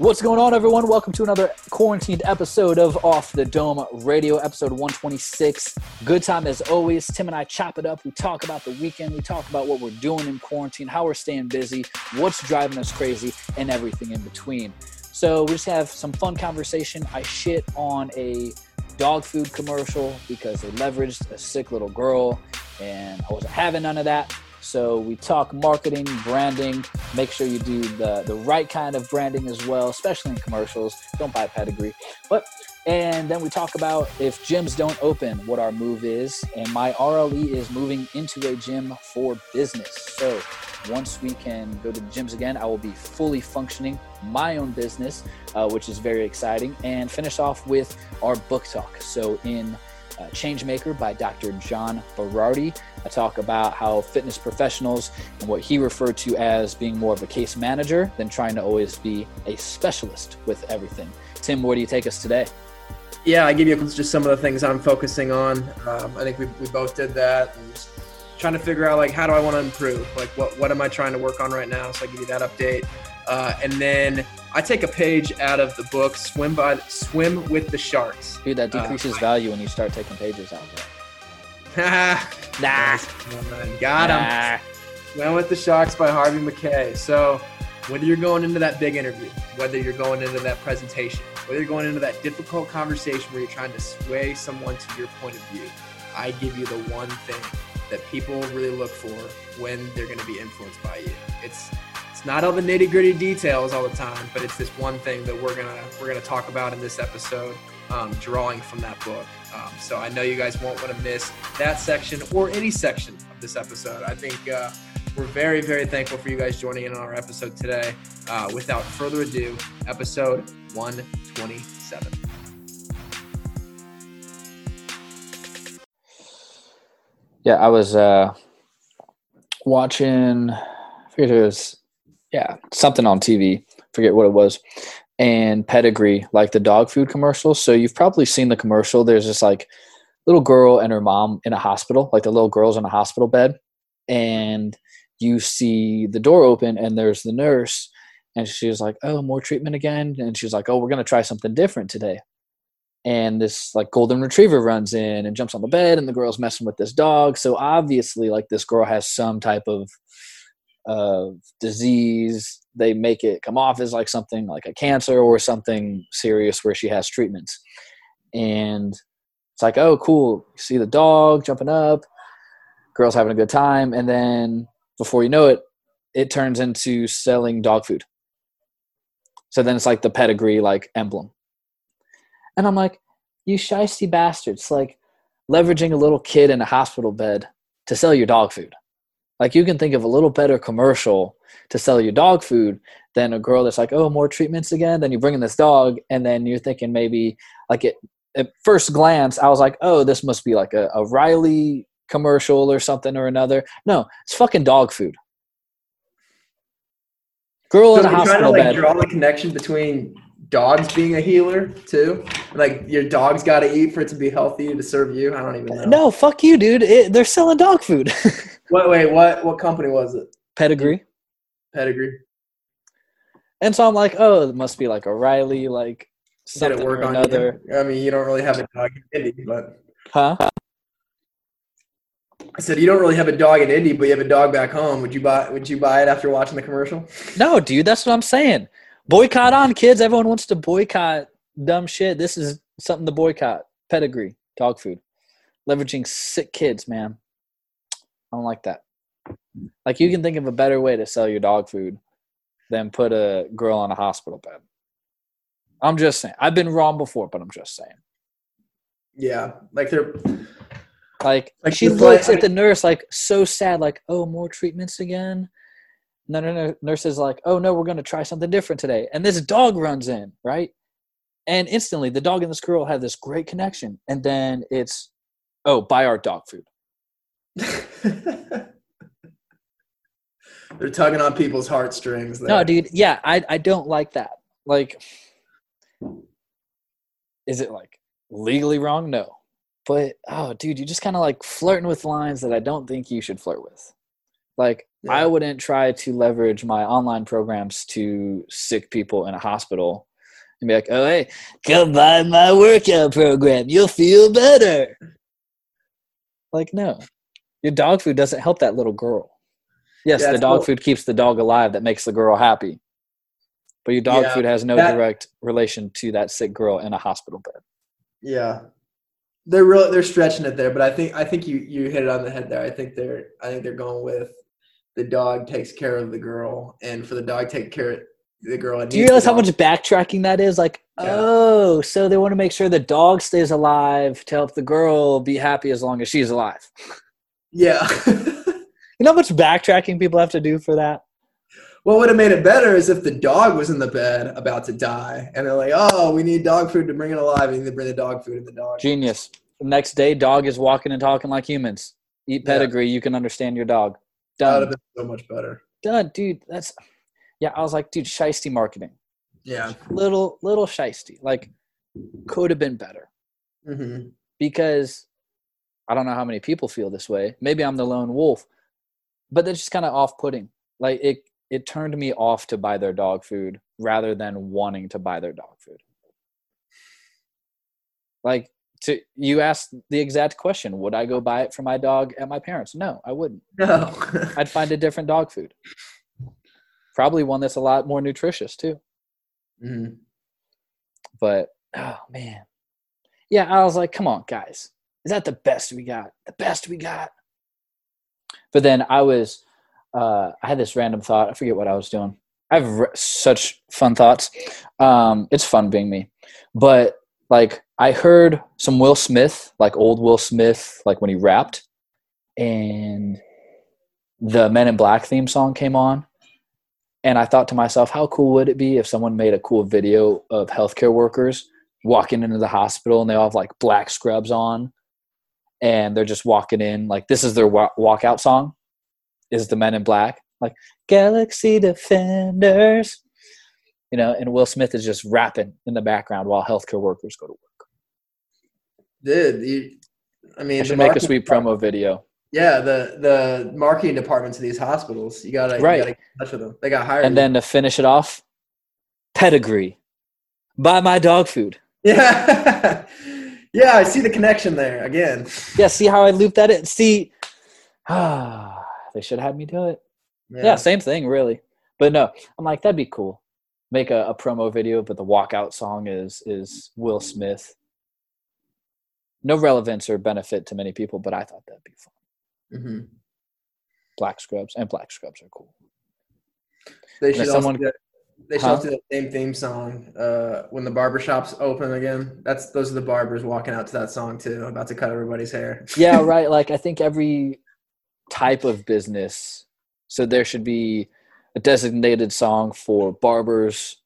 What's going on, everyone? Welcome to another quarantined episode of Off the Dome Radio, episode 126. Good time as always. Tim and I chop it up. We talk about the weekend. We talk about what we're doing in quarantine, how we're staying busy, what's driving us crazy, and everything in between. So we just have some fun conversation. I shit on a dog food commercial because they leveraged a sick little girl, and I wasn't having none of that. So we talk marketing, branding. Make sure you do the the right kind of branding as well, especially in commercials. Don't buy pedigree. But and then we talk about if gyms don't open, what our move is. And my RLE is moving into a gym for business. So once we can go to the gyms again, I will be fully functioning my own business, uh, which is very exciting. And finish off with our book talk. So in uh, Changemaker by Dr. John Berardi. I talk about how fitness professionals and what he referred to as being more of a case manager than trying to always be a specialist with everything. Tim, where do you take us today? Yeah, I give you just some of the things I'm focusing on. Um, I think we, we both did that. And trying to figure out like how do I want to improve? Like what what am I trying to work on right now? So I give you that update. Uh, and then I take a page out of the book "Swim by Swim with the Sharks." Dude, that decreases uh, value when you start taking pages out. nah, got him. Nah. Swim with the Sharks by Harvey Mackay. So, whether you're going into that big interview, whether you're going into that presentation, whether you're going into that difficult conversation where you're trying to sway someone to your point of view, I give you the one thing that people really look for when they're going to be influenced. It's not all the nitty gritty details all the time, but it's this one thing that we're gonna we're gonna talk about in this episode, um, drawing from that book. Um, so I know you guys won't want to miss that section or any section of this episode. I think uh, we're very very thankful for you guys joining in on our episode today. Uh, without further ado, episode 127. Yeah, I was uh, watching. I forget it was yeah, something on TV. Forget what it was. And Pedigree, like the dog food commercial. So you've probably seen the commercial. There's this like little girl and her mom in a hospital, like the little girl's in a hospital bed. And you see the door open and there's the nurse. And she was like, Oh, more treatment again. And she's like, Oh, we're going to try something different today. And this like golden retriever runs in and jumps on the bed, and the girl's messing with this dog. So obviously, like this girl has some type of of disease. They make it come off as like something like a cancer or something serious where she has treatments. And it's like, oh, cool. You see the dog jumping up, girls having a good time. And then before you know it, it turns into selling dog food. So then it's like the pedigree like emblem. And I'm like, you shisty bastards, like leveraging a little kid in a hospital bed to sell your dog food. Like you can think of a little better commercial to sell your dog food than a girl that's like, oh, more treatments again. Then you bring in this dog, and then you're thinking maybe like it. At first glance, I was like, oh, this must be like a, a Riley commercial or something or another. No, it's fucking dog food. Girl so in a hospital trying to, like, bed. Draw the connection between dogs being a healer too? Like your dog's got to eat for it to be healthy to serve you. I don't even know. No, fuck you, dude. It, they're selling dog food. wait, wait, what? What company was it? Pedigree. Pedigree. And so I'm like, oh, it must be like O'Reilly, like something Did it work or another. You? I mean, you don't really have a dog in Indy, but huh? I said you don't really have a dog in Indy, but you have a dog back home. Would you buy? Would you buy it after watching the commercial? No, dude. That's what I'm saying. Boycott on, kids. Everyone wants to boycott dumb shit. This is something to boycott. Pedigree, dog food. Leveraging sick kids, man. I don't like that. Like you can think of a better way to sell your dog food than put a girl on a hospital bed. I'm just saying. I've been wrong before, but I'm just saying. Yeah, like they're like, like she looks like, at the nurse like so sad, like, oh, more treatments again no, no, no. Nurse is like, oh no, we're going to try something different today. And this dog runs in, right? And instantly the dog and this girl have this great connection. And then it's, oh, buy our dog food. They're tugging on people's heartstrings. There. No, dude. Yeah, I, I don't like that. Like, is it like legally wrong? No. But, oh, dude, you're just kind of like flirting with lines that I don't think you should flirt with. Like, Yeah. I wouldn't try to leverage my online programs to sick people in a hospital and be like, oh, hey, come buy my workout program. You'll feel better. Like, no, your dog food doesn't help that little girl. Yes, yeah, the dog cool. food keeps the dog alive that makes the girl happy. But your dog yeah, food has no that, direct relation to that sick girl in a hospital bed. Yeah. They're real they're stretching it there, but I think I think you you hit it on the head there. I think they're I think they're going with the dog takes care of the girl and for the dog take care of the girl. Do you realize how much backtracking that is? Like, yeah. oh, so they want to make sure the dog stays alive to help the girl be happy as long as she's alive. Yeah. you know how much backtracking people have to do for that? What would have made it better is if the dog was in the bed about to die, and they're like, "Oh, we need dog food to bring it alive. We need to bring the dog food to the dog." Genius. The next day, dog is walking and talking like humans. Eat pedigree, yeah. you can understand your dog. Done. That would have been so much better. Done, dude. That's yeah. I was like, dude, shisty marketing. Yeah. Little little shisty. Like, could have been better. Mm-hmm. Because I don't know how many people feel this way. Maybe I'm the lone wolf, but that's just kind of off-putting. Like it it turned me off to buy their dog food rather than wanting to buy their dog food. Like to you asked the exact question, would I go buy it for my dog at my parents? No, I wouldn't. No. I'd find a different dog food. Probably one that's a lot more nutritious too. Mm-hmm. But oh man. Yeah, I was like, come on, guys. Is that the best we got? The best we got. But then I was uh, I had this random thought. I forget what I was doing. I have re- such fun thoughts. Um, it's fun being me, but like I heard some Will Smith, like old Will Smith, like when he rapped, and the Men in Black theme song came on, and I thought to myself, how cool would it be if someone made a cool video of healthcare workers walking into the hospital and they all have like black scrubs on, and they're just walking in like this is their wa- walkout song is the Men in Black, like Galaxy Defenders, you know, and Will Smith is just rapping in the background while healthcare workers go to work. Dude, you, I mean, I should make a sweet promo video. Yeah, the the marketing departments of these hospitals, you gotta right. You gotta get in touch with them. They got hired. And then to finish it off, pedigree. Buy my dog food. Yeah. yeah, I see the connection there again. Yeah, see how I looped that in? See, ah, they should have had me do it. Yeah. yeah. same thing, really. But no, I'm like, that'd be cool. Make a, a promo video, but the walkout song is is Will Smith. No relevance or benefit to many people, but I thought that'd be fun. Mm-hmm. Black scrubs and black scrubs are cool. They should someone, do, they should huh? do the same theme song uh, when the barbershops open again. That's those are the barbers walking out to that song too, about to cut everybody's hair. yeah, right. Like I think every type of business. So there should be a designated song for barbers,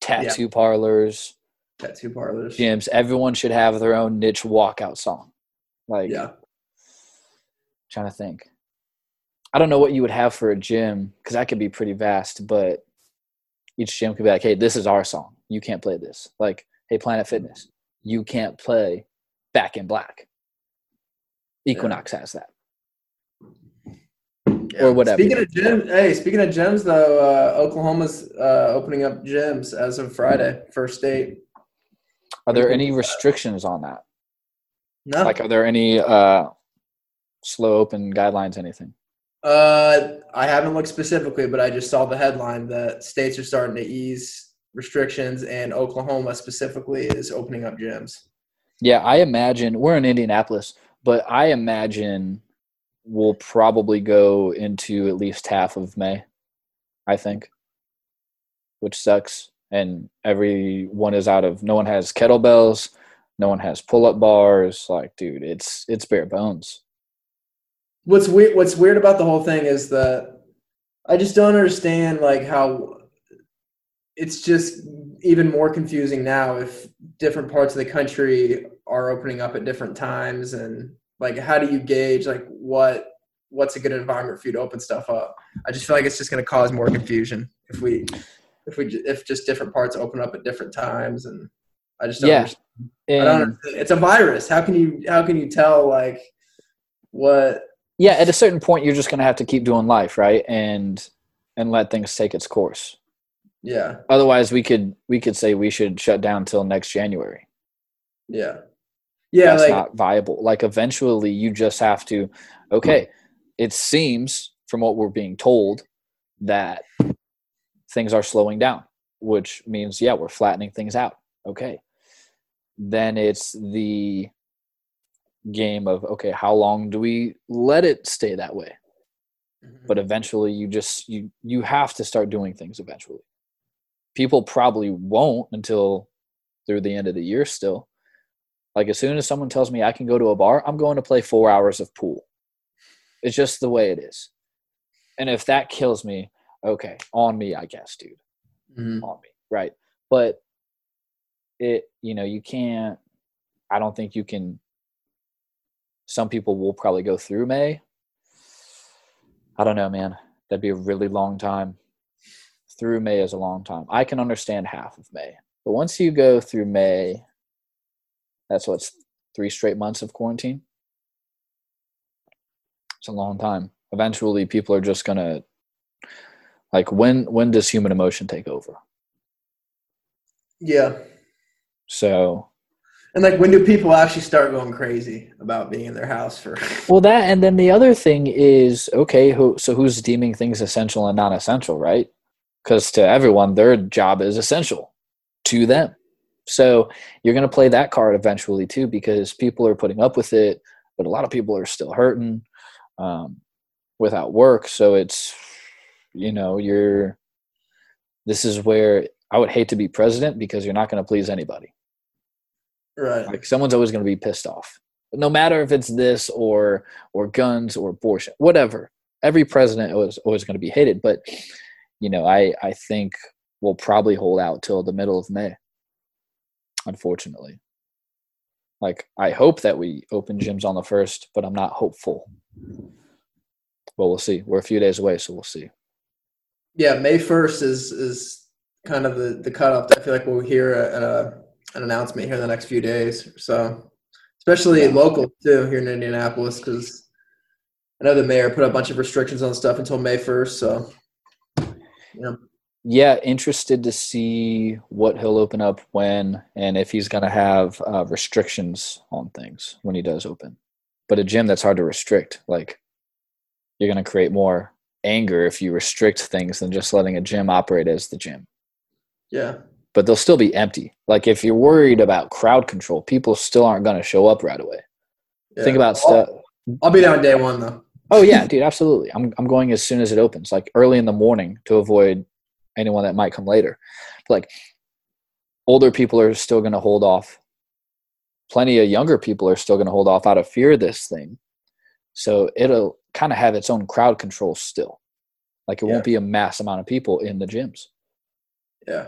tattoo yeah. parlors, tattoo parlors, gyms. Everyone should have their own niche walkout song. Like, yeah. Trying to think. I don't know what you would have for a gym because that could be pretty vast, but each gym could be like, hey, this is our song. You can't play this. Like, hey, Planet Fitness, you can't play Back in Black. Equinox yeah. has that or whatever. Speaking of gyms, hey, speaking of gyms though, uh, Oklahoma's uh, opening up gyms as of Friday, first state. Are there any restrictions on that? No. Like, are there any uh, slow open guidelines? Anything? Uh, I haven't looked specifically, but I just saw the headline that states are starting to ease restrictions, and Oklahoma specifically is opening up gyms. Yeah, I imagine we're in Indianapolis, but I imagine we'll probably go into at least half of May, I think, which sucks. And everyone is out of. No one has kettlebells. No one has pull-up bars. Like, dude, it's it's bare bones. What's weird? What's weird about the whole thing is that I just don't understand like how it's just even more confusing now if different parts of the country are opening up at different times and like how do you gauge like what what's a good environment for you to open stuff up i just feel like it's just going to cause more confusion if we if we if just different parts open up at different times and i just don't yeah. understand. I don't understand. it's a virus how can you how can you tell like what yeah, at a certain point, you're just gonna have to keep doing life, right? And and let things take its course. Yeah. Otherwise, we could we could say we should shut down until next January. Yeah. Yeah. That's like, not viable. Like eventually, you just have to. Okay, it seems from what we're being told that things are slowing down, which means yeah, we're flattening things out. Okay, then it's the game of okay, how long do we let it stay that way? Mhm. but eventually you just you you have to start doing things eventually people probably won't until through the end of the year still like as soon as someone tells me i can go to a bar i'm going to play four hours of pool it's just the way it is and if that kills me okay on me i guess dude Mhm. on me right but it you know you can't i don't think you can some people will probably go through may. I don't know man. That'd be a really long time. Through may is a long time. I can understand half of may. But once you go through may that's what's three straight months of quarantine? It's a long time. Eventually people are just gonna like when when does human emotion take over? Yeah. so And like, when do people actually start going crazy about being in their house for? Well, that and then the other thing is okay. Who so who's deeming things essential and non-essential, right? Because to everyone, their job is essential to them. So you're going to play that card eventually too, because people are putting up with it, but a lot of people are still hurting um, without work. So it's you know you're. This is where I would hate to be president because you're not going to please anybody. Right. Like someone's always going to be pissed off, no matter if it's this or or guns or abortion, whatever. Every president was always going to be hated, but you know, I I think we'll probably hold out till the middle of May. Unfortunately, like I hope that we open gyms on the first, but I'm not hopeful. But we'll see. We're a few days away, so we'll see. Yeah, May first is is kind of the the cutoff. I feel like we'll hear a, a, an announcement here in the next few days. or So, especially local too here in Indianapolis, because I know the mayor put a bunch of restrictions on stuff until May first. So, yeah, Yeah, interested to see what he'll open up when and if he's going to have uh, restrictions on things when he does open. But a gym that's hard to restrict, like you're going to create more anger if you restrict things than just letting a gym operate as the gym. yeah, But they'll still be empty. Like if you're worried about crowd control, people still aren't going to show up right away. yeah. Think about oh, stuff. I'll be there on day one though. Oh yeah, dude, absolutely. I'm I'm going as soon as it opens, like early in the morning to avoid anyone that might come later. Like older people are still going to hold off. Plenty of younger people are still going to hold off out of fear of this thing. So it'll kind of have its own crowd control still. Like it Yeah. won't be a mass amount of people in the gyms. Yeah,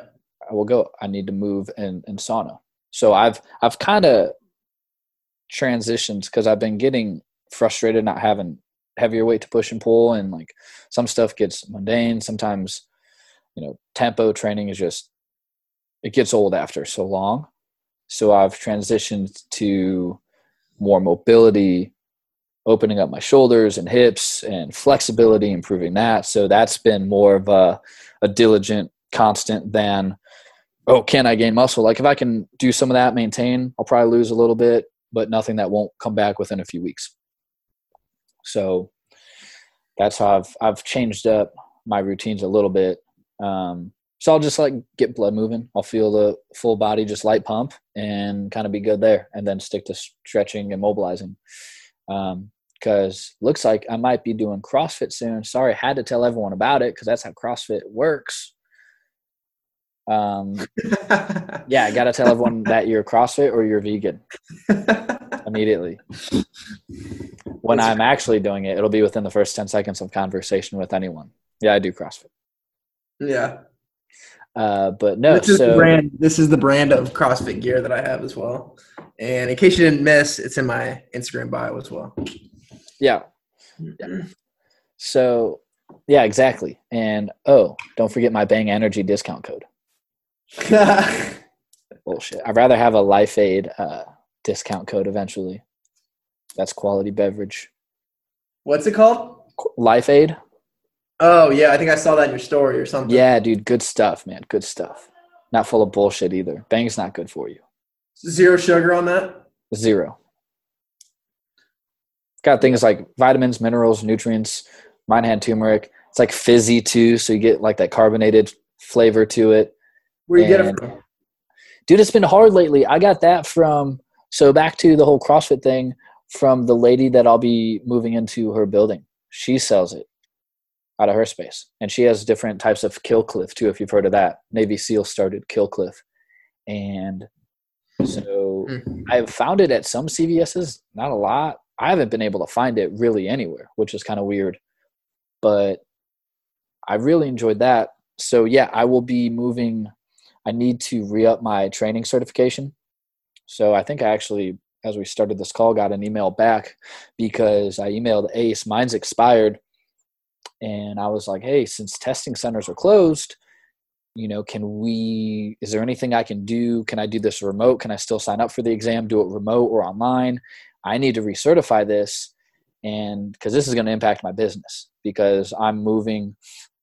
I will go. I need to move in, in sauna. So I've I've kind of transitioned because I've been getting frustrated not having heavier weight to push and pull, and like some stuff gets mundane. Sometimes, you know, tempo training is just it gets old after so long. So I've transitioned to more mobility, opening up my shoulders and hips and flexibility, improving that. So that's been more of a, a diligent constant than oh can i gain muscle? Like if i can do some of that maintain i'll probably lose a little bit but nothing that won't come back within a few weeks. So that's how i've i've changed up my routines a little bit. Um, so i'll just like get blood moving. I'll feel the full body just light pump and kind of be good there and then stick to stretching and mobilizing. Um, because looks like I might be doing CrossFit soon. Sorry, I had to tell everyone about it because that's how CrossFit works. Um, yeah, I got to tell everyone that you're CrossFit or you're vegan immediately. When I'm actually doing it, it'll be within the first 10 seconds of conversation with anyone. Yeah, I do CrossFit. yeah. Uh, but no, this is the so brand. This is the brand of CrossFit gear that I have as well. And in case you didn't miss, it's in my Instagram bio as well. yeah, so yeah, exactly. And oh, don't forget my Bang Energy discount code. Bullshit. I'd rather have a LifeAid uh, discount code eventually. That's quality beverage. What's it called? LifeAid. Oh yeah, I think I saw that in your story or something. Yeah, dude, good stuff, man. Good stuff. Not full of bullshit either. Bang's not good for you. Zero sugar on that. Zero. Got things like vitamins, minerals, nutrients. Mine had turmeric. It's like fizzy too, so you get like that carbonated flavor to it. Where you get it from? Dude, it's been hard lately. I got that from so back to the whole CrossFit thing from the lady that I'll be moving into her building. She sells it out of her space. And she has different types of Kill Cliff too, if you've heard of that. Navy SEAL started Kill Cliff. And so mm-hmm. I've found it at some CVS's, not a lot. I haven't been able to find it really anywhere, which is kind of weird. But I really enjoyed that. So yeah, I will be moving. I need to re up my training certification. So I think I actually, as we started this call, got an email back because I emailed ACE. Mine's expired and I was like, hey, since testing centers are closed, you know, can we, is there anything I can do? Can I do this remote? Can I still sign up for the exam, do it remote or online? I need to recertify this. And because this is going to impact my business because I'm moving.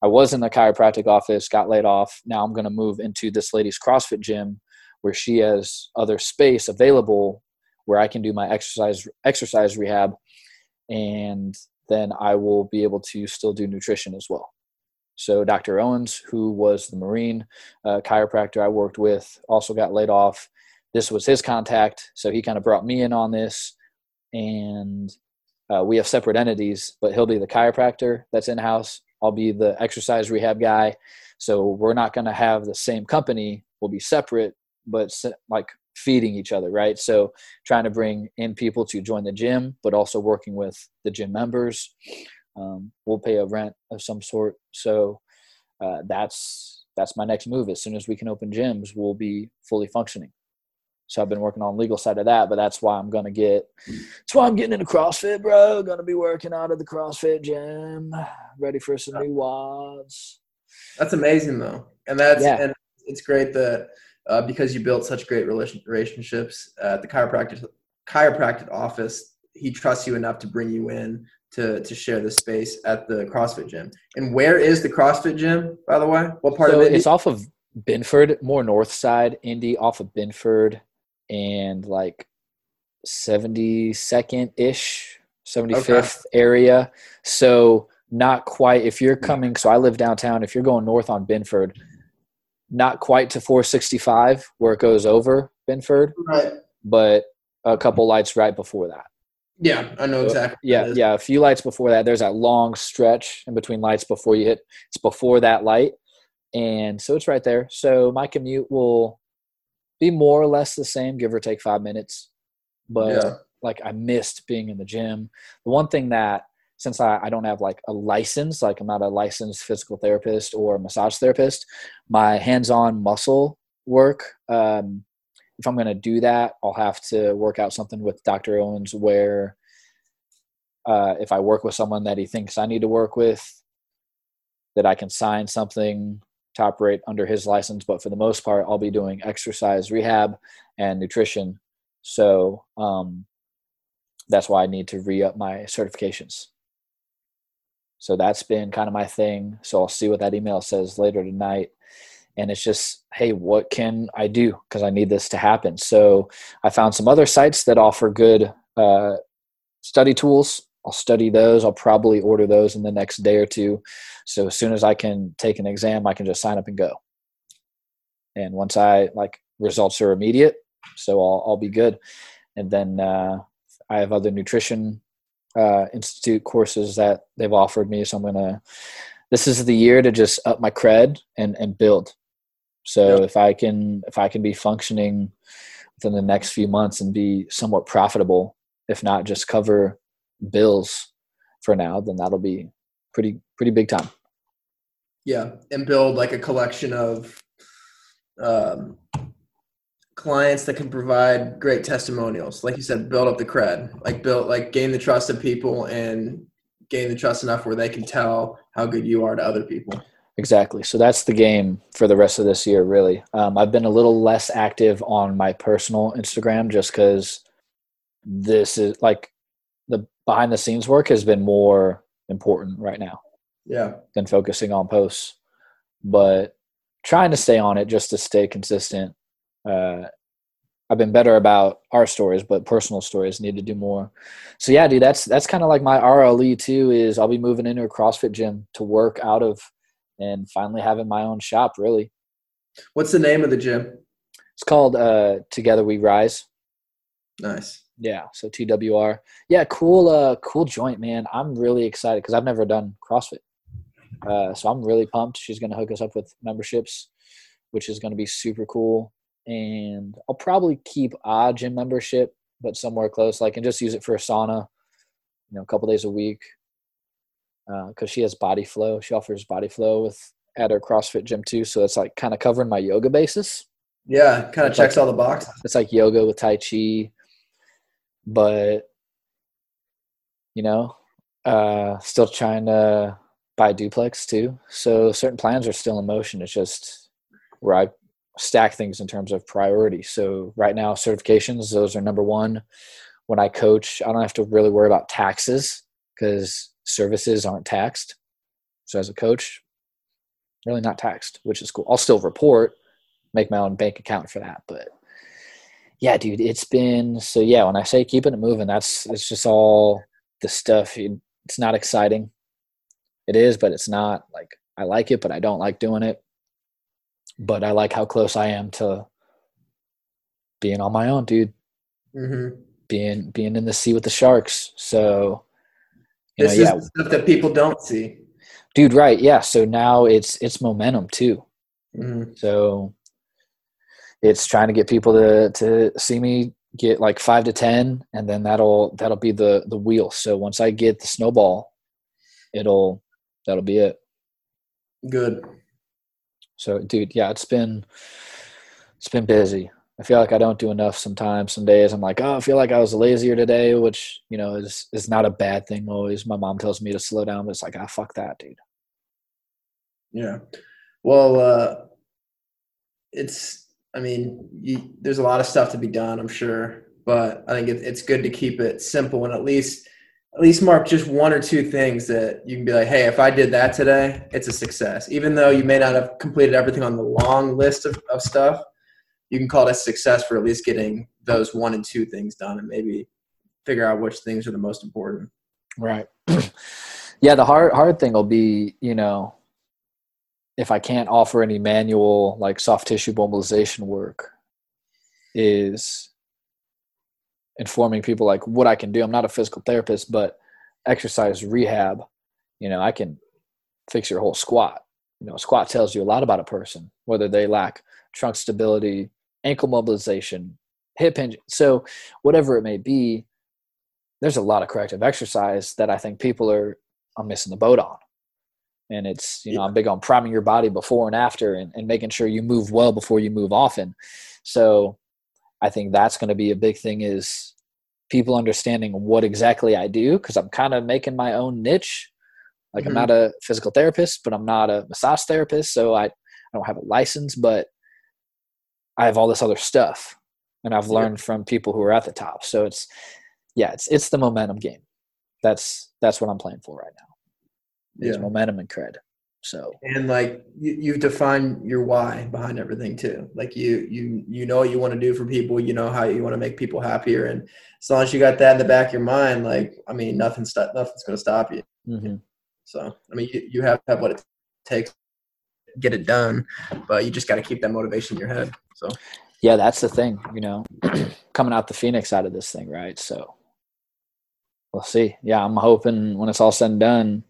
I was in the chiropractic office, got laid off. Now I'm going to move into this lady's CrossFit gym where she has other space available where I can do my exercise exercise rehab and then I will be able to still do nutrition as well. So Dr. Owens, who was the Marine uh, chiropractor I worked with, also got laid off. This was his contact, so he kind of brought me in on this, and uh, we have separate entities. But he'll be the chiropractor that's in house. I'll be the exercise rehab guy. So we're not going to have the same company. We'll be separate, but like feeding each other, right? So trying to bring in people to join the gym, but also working with the gym members. Um, we'll pay a rent of some sort. So uh, that's that's my next move. As soon as we can open gyms, we'll be fully functioning. So I've been working on legal side of that, but that's why I'm gonna get. That's why I'm getting into CrossFit, bro. Gonna be working out at the CrossFit gym, ready for some new WODs. That's amazing, though, and that's yeah. and it's great that uh, because you built such great relationships at the chiropractic chiropractic office. He trusts you enough to bring you in to to share the space at the CrossFit gym. And where is the CrossFit gym, by the way? What part so of it? It's off of Binford, more north side, Indy, off of Binford, and like seventy second ish, seventy fifth okay. area. So not quite. If you're coming, so I live downtown. If you're going north on Binford not quite to 465 where it goes over Binford, right. but a couple lights right before that. Yeah, I know exactly. Yeah, yeah, a few lights before that. There's that long stretch in between lights before you hit. It's before that light, and so it's right there. So my commute will be more or less the same, give or take five minutes. But yeah. like I missed being in the gym. The one thing that since I, I don't have like a license, like I'm not a licensed physical therapist or massage therapist, my hands-on muscle work, um, if I'm going to do that, I'll have to work out something with Dr. Owens where uh, if I work with someone that he thinks I need to work with, that I can sign something to operate under his license. But for the most part, I'll be doing exercise rehab and nutrition. So um, that's why I need to re up my certifications. So that's been kind of my thing. So I'll see what that email says later tonight. And it's just, hey, what can I do? Because I need this to happen. So I found some other sites that offer good uh, study tools. I'll study those. I'll probably order those in the next day or two. So as soon as I can take an exam, I can just sign up and go. And once I like results are immediate, so I'll, I'll be good. And then uh, I have other nutrition uh, institute courses that they've offered me. So I'm gonna. This is the year to just up my cred and and build. So yep. if I can if I can be functioning within the next few months and be somewhat profitable, if not just cover bills for now, then that'll be pretty pretty big time. Yeah, and build like a collection of um, clients that can provide great testimonials. Like you said, build up the cred, like build, like gain the trust of people and gain the trust enough where they can tell how good you are to other people. Exactly. So that's the game for the rest of this year, really. Um, I've been a little less active on my personal Instagram just because this is like behind the scenes work has been more important right now Yeah. than focusing on posts. But trying to stay on it just to stay consistent. Uh, I've been better about our stories, but personal stories need to do more. So yeah, dude, that's that's kind of like my RLE too. Is I'll be moving into a CrossFit gym to work out of, and finally having my own shop. Really, What's the name of the gym? it's called uh, Together We Rise. Nice. Yeah, so TWR. Yeah, cool, uh, cool joint, man. I'm really excited because I've never done CrossFit, uh, so I'm really pumped. She's gonna hook us up with memberships, which is gonna be super cool. And I'll probably keep a gym membership, but somewhere close, like, and just use it for a sauna, you know, a couple days a week. Because she has Body Flow, she offers Body Flow with at her CrossFit gym too, so it's like kind of covering my yoga basis Yeah, kind of checks like- all the boxes. it's like yoga with tai chi but you know uh still trying to buy duplex too. So certain plans are still in motion. It's just where i stack things in terms of priority. So right now certifications those are number one. When i coach i don't have to really worry about taxes because services aren't taxed. So as a coach really not taxed which is cool. I'll still report make my own bank account for that but yeah, dude, it's been so. Yeah, when I say keeping it moving, that's it's just all the stuff. It's not exciting. It is, but it's not like I like it, but I don't like doing it. But I like how close I am to being on my own, dude. Mm-hmm. Being being in the sea with the sharks. So, you know, This yeah, is the stuff that people don't see. dude. Right? Yeah. So now it's it's momentum too. Mm-hmm. So it's trying to get people to to see me get like five to ten, and then that'll that'll be the the wheel. So once I get the snowball, it'll that'll be it. Good. So dude, yeah, it's been it's been busy. I feel like I don't do enough sometimes. Some days I'm like, oh, I feel like I was lazier today, which you know is is not a bad thing. Always, my mom tells me to slow down, but it's like, ah, fuck that, dude. Yeah. Well, uh, it's, I mean, you, there's a lot of stuff to be done, I'm sure, but I think it, it's good to keep it simple and at least, at least mark just one or two things that you can be like, hey, if I did that today, it's a success. Even though you may not have completed everything on the long list of, of stuff, you can call it a success for at least getting those one and two things done and maybe figure out which things are the most important. Right. yeah, the hard hard thing will be, you know, if I can't offer any manual like soft tissue mobilization work is informing people like what I can do. I'm not a physical therapist, but exercise rehab, you know, I can fix your whole squat. You know, squat tells you a lot about a person, whether they lack trunk stability, ankle mobilization, hip hinge. So whatever it may be, there's a lot of corrective exercise that I think people are are missing the boat on. And it's, you know, I'm big on priming your body before and after and, and making sure you move well before you move often. So I think that's going to be a big thing is people understanding what exactly I do because I'm kind of making my own niche. Like Mhm. I'm not a physical therapist, but I'm not a massage therapist, so I, I don't have a license, but I have all this other stuff, and I've Yeah. learned from people who are at the top. So it's yeah, it's it's the momentum game. That's that's what I'm playing for right now. Is Yeah. momentum and cred. So and like you, you define your why behind everything too like you you you know what you want to do for people you know how you want to make people happier and as long as you got that in the back of your mind like i mean nothing's st- nothing's going to stop you mhm. so i mean you, you have to have what it takes to get it done but you just got to keep that motivation in your head so yeah, that's the thing. You know, coming out the Phoenix out of this thing, right? So we'll see. Yeah, I'm hoping when it's all said and done,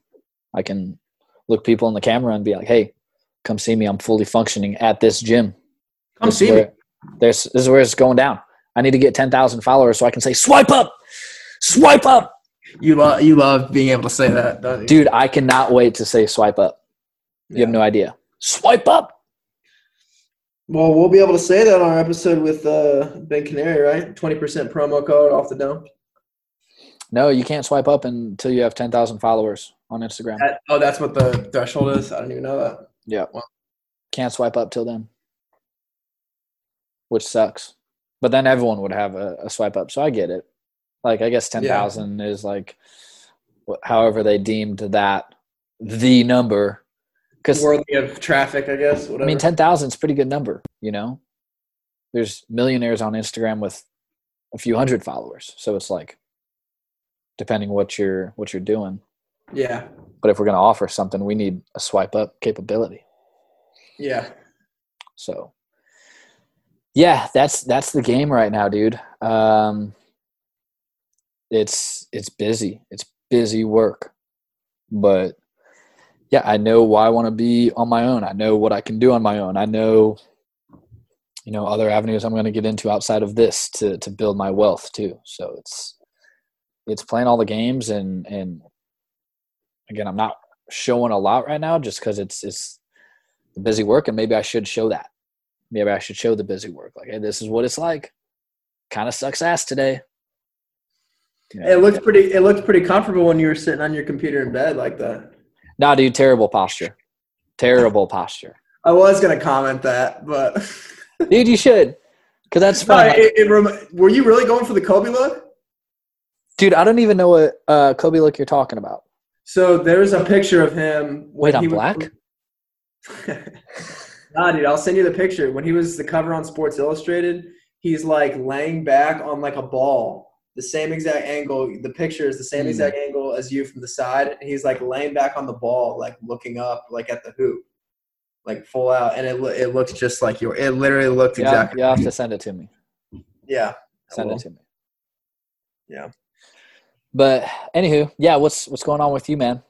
I can look people in the camera and be like, "Hey, come see me. I'm fully functioning at this gym." come This is see me where- This, this is where it's going down. I need to get 10,000 followers so I can say, swipe up, swipe up. you love you love being able to say that don't you? Dude, I cannot wait to say swipe up. You have no idea. Swipe up. well we'll be able to say that on our episode with uh ben canary right 20% promo code off the dome No, you can't swipe up until you have 10,000 followers on Instagram. That- oh that's what the threshold is i didn't even know that Yeah. Well- Can't swipe up till then, which sucks. But then everyone would have a, a swipe up. So I get it. Like I guess ten thousand yeah. is like, however they deemed that the number. Because worthy of traffic, I guess. Whatever. I mean, ten thousand is pretty good number. You know, there's millionaires on Instagram with a few hundred followers, so it's like, depending what you're what you're doing. Yeah. But if we're going to offer something, we need a swipe up capability. Yeah. So yeah, that's that's the game right now, dude. Um, it's it's busy. It's busy work, but yeah, I know why I want to be on my own. I know what I can do on my own. I know, you know, other avenues I'm going to get into outside of this to to build my wealth too. So it's it's playing all the games and and again, I'm not showing a lot right now just because it's it's busy work and maybe I should show that maybe I should show the busy work. Like, hey, this is what it's like. Kind of sucks ass today. You know, it looks pretty. It looked pretty comfortable when you were sitting on your computer in bed like that. Nah, dude, terrible posture. Terrible posture. I was gonna comment that, but dude, you should, because that's fine. No, it, it rem- were you really going for the Kobe look? Dude, I don't even know what uh, Kobe look you're talking about. So there's a picture of him. Wait, I'm black. Nah, dude, I'll send you the picture. When he was the cover on Sports Illustrated, he's like laying back on like a ball, the same exact angle. The picture is the same mm. exact angle as you from the side. And he's like laying back on the ball, like looking up, like at the hoop, like full out. And it it looks just like you. It literally looked yeah, exactly. You have to send it to me. Yeah, send it to me. Yeah. But anywho, yeah, what's what's going on with you, man?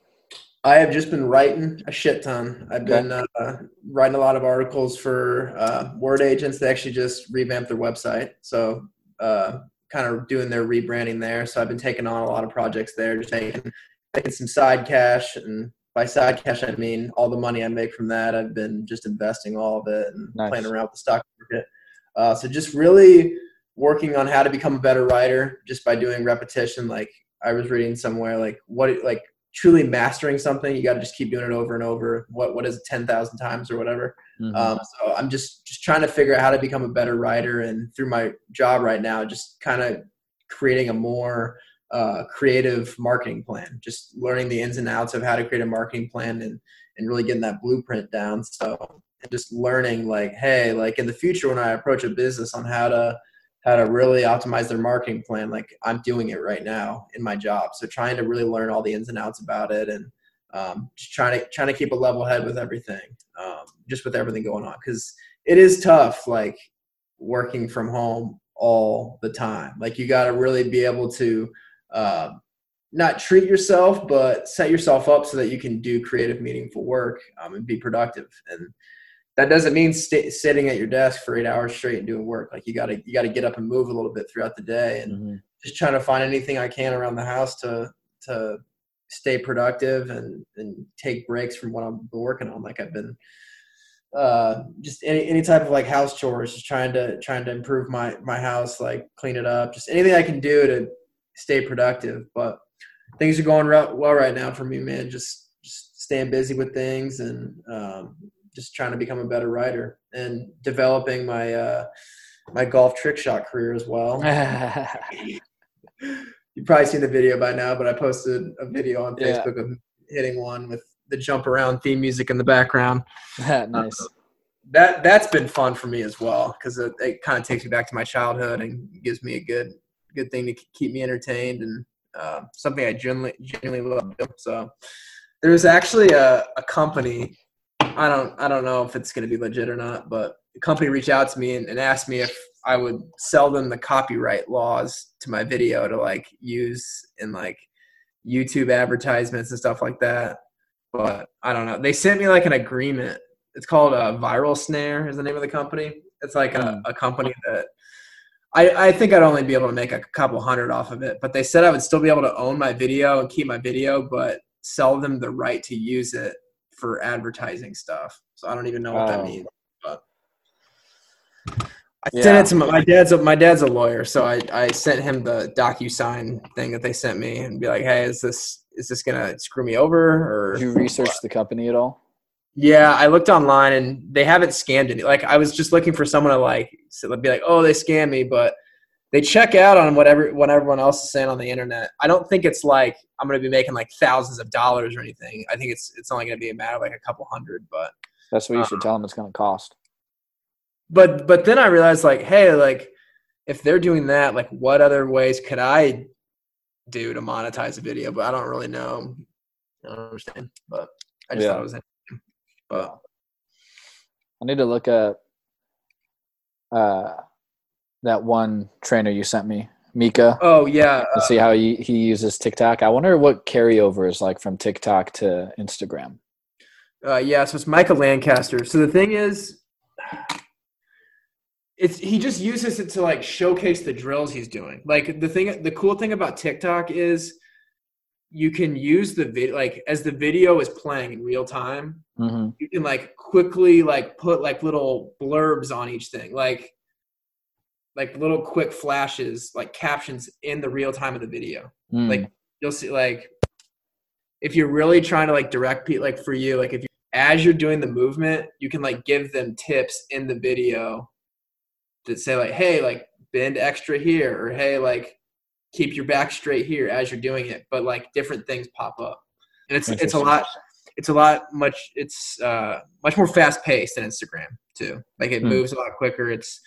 I have just been writing a shit ton. I've been uh, writing a lot of articles for uh, WordAgents. They actually just revamped their website, so uh, kind of doing their rebranding there. So I've been taking on a lot of projects there, just taking, taking some side cash, and by side cash I mean all the money I make from that. I've been just investing all of it and nice. playing around with the stock market. Uh, so just really working on how to become a better writer just by doing repetition. Like I was reading somewhere, like what like truly mastering something, you got to just keep doing it over and over. What what is it, ten thousand times or whatever? Mm-hmm. Um, so I'm just just trying to figure out how to become a better writer, and through my job right now, just kind of creating a more uh, creative marketing plan. Just learning the ins and outs of how to create a marketing plan and and really getting that blueprint down. So just learning like, hey, like in the future when I approach a business on how to how to really optimize their marketing plan like i'm doing it right now in my job. So trying to really learn all the ins and outs about it and um, just trying to trying to keep a level head with everything um, just with everything going on. Because it is tough like working from home all the time. Like you got to really be able to uh, not treat yourself but set yourself up so that you can do creative meaningful work um, and be productive. And that doesn't mean st- sitting at your desk for eight hours straight and doing work. Like you gotta you gotta get up and move a little bit throughout the day, and mm-hmm. just trying to find anything I can around the house to to stay productive and and take breaks from what I'm working on. Like I've been uh, just any any type of like house chores, just trying to trying to improve my my house, like clean it up, just anything I can do to stay productive. But things are going well right now for me, man. Just just staying busy with things and um, just trying to become a better writer and developing my uh, my golf trick shot career as well. You've probably seen the video by now, but I posted a video on Facebook yeah. of hitting one with the jump around theme music in the background. nice. Uh, that that's been fun for me as well because it, it kind of takes me back to my childhood and gives me a good good thing to keep me entertained and uh, something I genuinely genuinely love. So there was actually a, a company I don't I don't know if it's going to be legit or not, but the company reached out to me and, and asked me if I would sell them the copyright laws to my video to like use in like YouTube advertisements and stuff like that. But I don't know. They sent me like an agreement. It's called a uh, ViralSnare is the name of the company. It's like a, hmm. a company that I, I think I'd only be able to make a couple hundred off of it. But they said I would still be able to own my video and keep my video, but sell them the right to use it for advertising stuff. So I don't even know what that oh. means. But I yeah. sent it to my, my, dad's a, my dad's a lawyer, so I, I sent him the DocuSign thing that they sent me and be like, hey, is this is this gonna screw me over or? Did you research the company at all? Yeah, I looked online and they haven't scammed any. Like I was just looking for someone to like be like, oh, they scammed me, but they check out on whatever what everyone else is saying on the internet. I don't think it's like I'm going to be making like thousands of dollars or anything. I think it's it's only going to be a matter of like a couple hundred. But that's what you should uh, tell them it's going to cost. But but then I realized like, hey, like if they're doing that, like what other ways could I do to monetize a video? But I don't really know. I don't understand. But I just yeah. thought it was interesting. But I need to look at uh that one trainer you sent me, Mika. Oh yeah. To see how he, he uses TikTok. I wonder what carryover is like from TikTok to Instagram. Uh, yeah, so it's Michael Lancaster. So the thing is, it's he just uses it to like showcase the drills he's doing. Like the thing, the cool thing about TikTok is you can use the video like as the video is playing in real time. Mm-hmm. You can like quickly like put like little blurbs on each thing, like like little quick flashes, like captions in the real time of the video. Mm. Like you'll see, like if you're really trying to like direct people, like for you, like if you as you're doing the movement, you can like give them tips in the video that say like, hey, like bend extra here, or hey, like keep your back straight here as you're doing it. But like different things pop up, and it's it's a lot. It's a lot much. It's uh, much more fast paced than Instagram too. Like it mm. moves a lot quicker. It's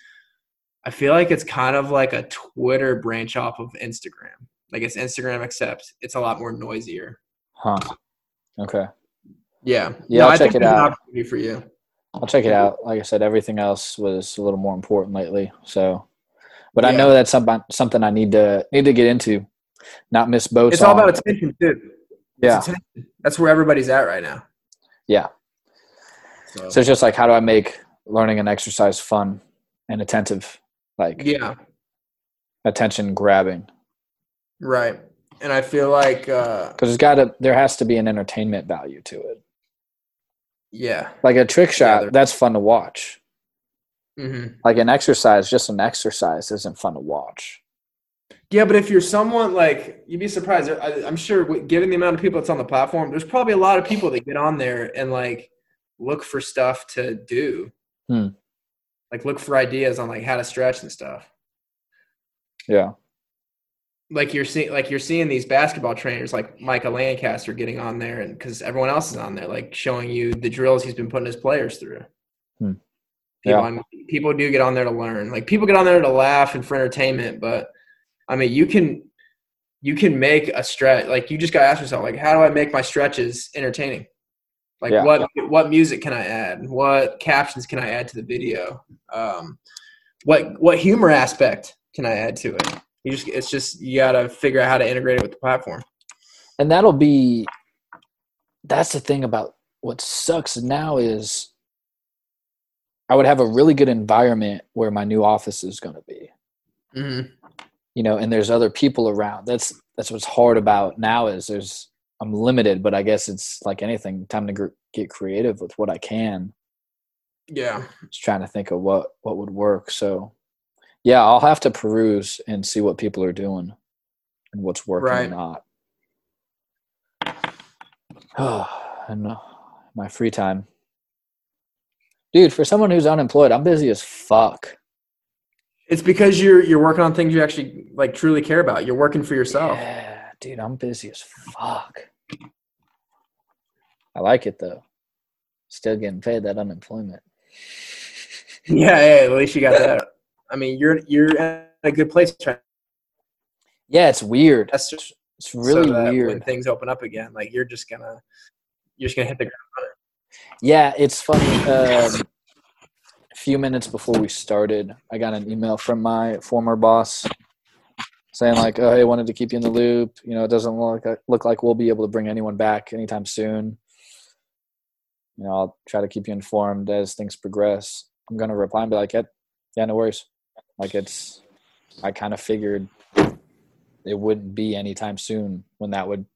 I feel like it's kind of like a Twitter branch off of Instagram. Like it's Instagram except it's a lot more noisier. Huh. Okay. Yeah. Yeah, no, I'll I check it out. for you. I'll check it out. Like I said, everything else was a little more important lately. So, but yeah. I know that's something something I need to need to get into. Not miss boats. It's all about attention too. Yeah. Attention. That's where everybody's at right now. Yeah. So. so it's just like, how do I make learning an exercise fun and attentive? Like yeah. attention grabbing. Right. And i feel like because uh, there's got to there has to be an entertainment value to it. Yeah. Like a trick shot yeah, that's fun to watch. Mm-hmm. like an exercise just an exercise isn't fun to watch. Yeah but if you're someone like you'd be surprised. I, i'm sure given the amount of people that's on the platform there's probably a lot of people that get on there and like look for stuff to do. Hmm like look for ideas on like how to stretch and stuff. Yeah. Like you're seeing, like you're seeing these basketball trainers like Michael Lancaster getting on there, and because everyone else is on there, like showing you the drills he's been putting his players through. Hmm. People, yeah. on, people do get on there to learn. Like people get on there to laugh and for entertainment, but I mean, you can you can make a stretch. Like you just got to ask yourself, like, how do I make my stretches entertaining? Like yeah. what what music can I add? What captions can I add to the video? Um, what what humor aspect can I add to it? You just it's just you gotta figure out how to integrate it with the platform. And that'll be that's the thing about what sucks now is I would have a really good environment where my new office is going to be. Mm-hmm. You know, and there's other people around. That's that's what's hard about now is there's I'm limited, but I guess it's like anything. Time to gr- get creative with what I can. Yeah, just trying to think of what what would work. So, yeah, I'll have to peruse and see what people are doing and what's working right. and not. And uh, my free time, dude. For someone who's unemployed, I'm busy as fuck. It's because you're you're working on things you actually like truly care about. You're working for yourself. Yeah dude, I'm busy as fuck. I like it though. Still getting paid that unemployment. Yeah, yeah. At least you got that. I mean, you're you're in a good place. Yeah, it's weird. That's just it's really so weird. When things open up again, like you're just gonna you're just gonna hit the ground running. Yeah, it's funny. Um, a few minutes before we started, I got an email from my former boss saying like, "Oh, hey, wanted to keep you in the loop. You know, it doesn't look like, uh, look like we'll be able to bring anyone back anytime soon. You know, I'll try to keep you informed as things progress." I'm gonna reply and be like, "Yeah, yeah, no worries. Like it's, I kind of figured it wouldn't be anytime soon when that would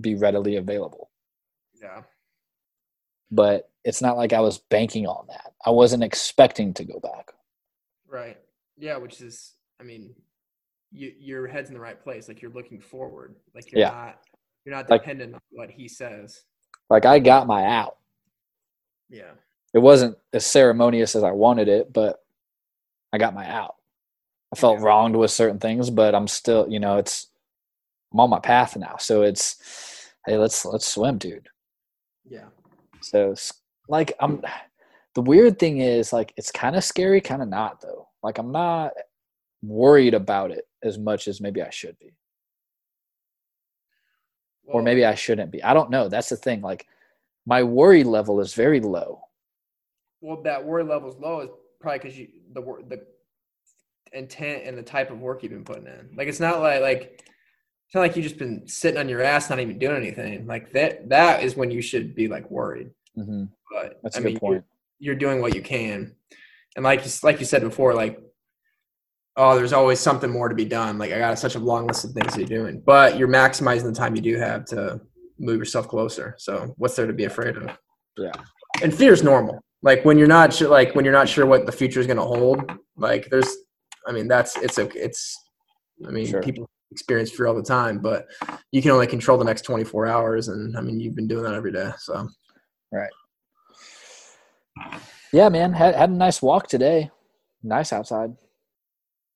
be readily available. Yeah. But it's not like I was banking on that. I wasn't expecting to go back. Right. Yeah, which is, I mean, you, your head's in the right place. Like you're looking forward. Like you're yeah. not you're not dependent like, on what he says. Like I got my out. Yeah. It wasn't as ceremonious as I wanted it, but I got my out. I felt wronged with certain things, but I'm still, you know, it's I'm on my path now. So it's hey, let's let's swim, dude. Yeah. So like I'm the weird thing is like it's kind of scary, kind of not though. Like I'm not worried about it as much as maybe I should be. Well, or maybe I shouldn't be. I don't know. That's the thing. Like my worry level is very low. Well, that worry level is low is probably because you the the intent and the type of work you've been putting in. Like it's not like like it's not like you've just been sitting on your ass, not even doing anything. Like that that is when you should be like worried. Mm-hmm. But that's I a mean, good point. You're, you're doing what you can, and like like you said before, like oh, there's always something more to be done. Like I got such a long list of things you're doing, but you're maximizing the time you do have to move yourself closer. So what's there to be afraid of? Yeah. And fear is normal. Like when you're not sure, like when you're not sure what the future is going to hold. Like there's, I mean, that's it's a it's. I mean, sure. people experience fear all the time, but you can only control the next 24 hours, and I mean, you've been doing that every day. So. Right. Yeah, man. Had had a nice walk today. Nice outside.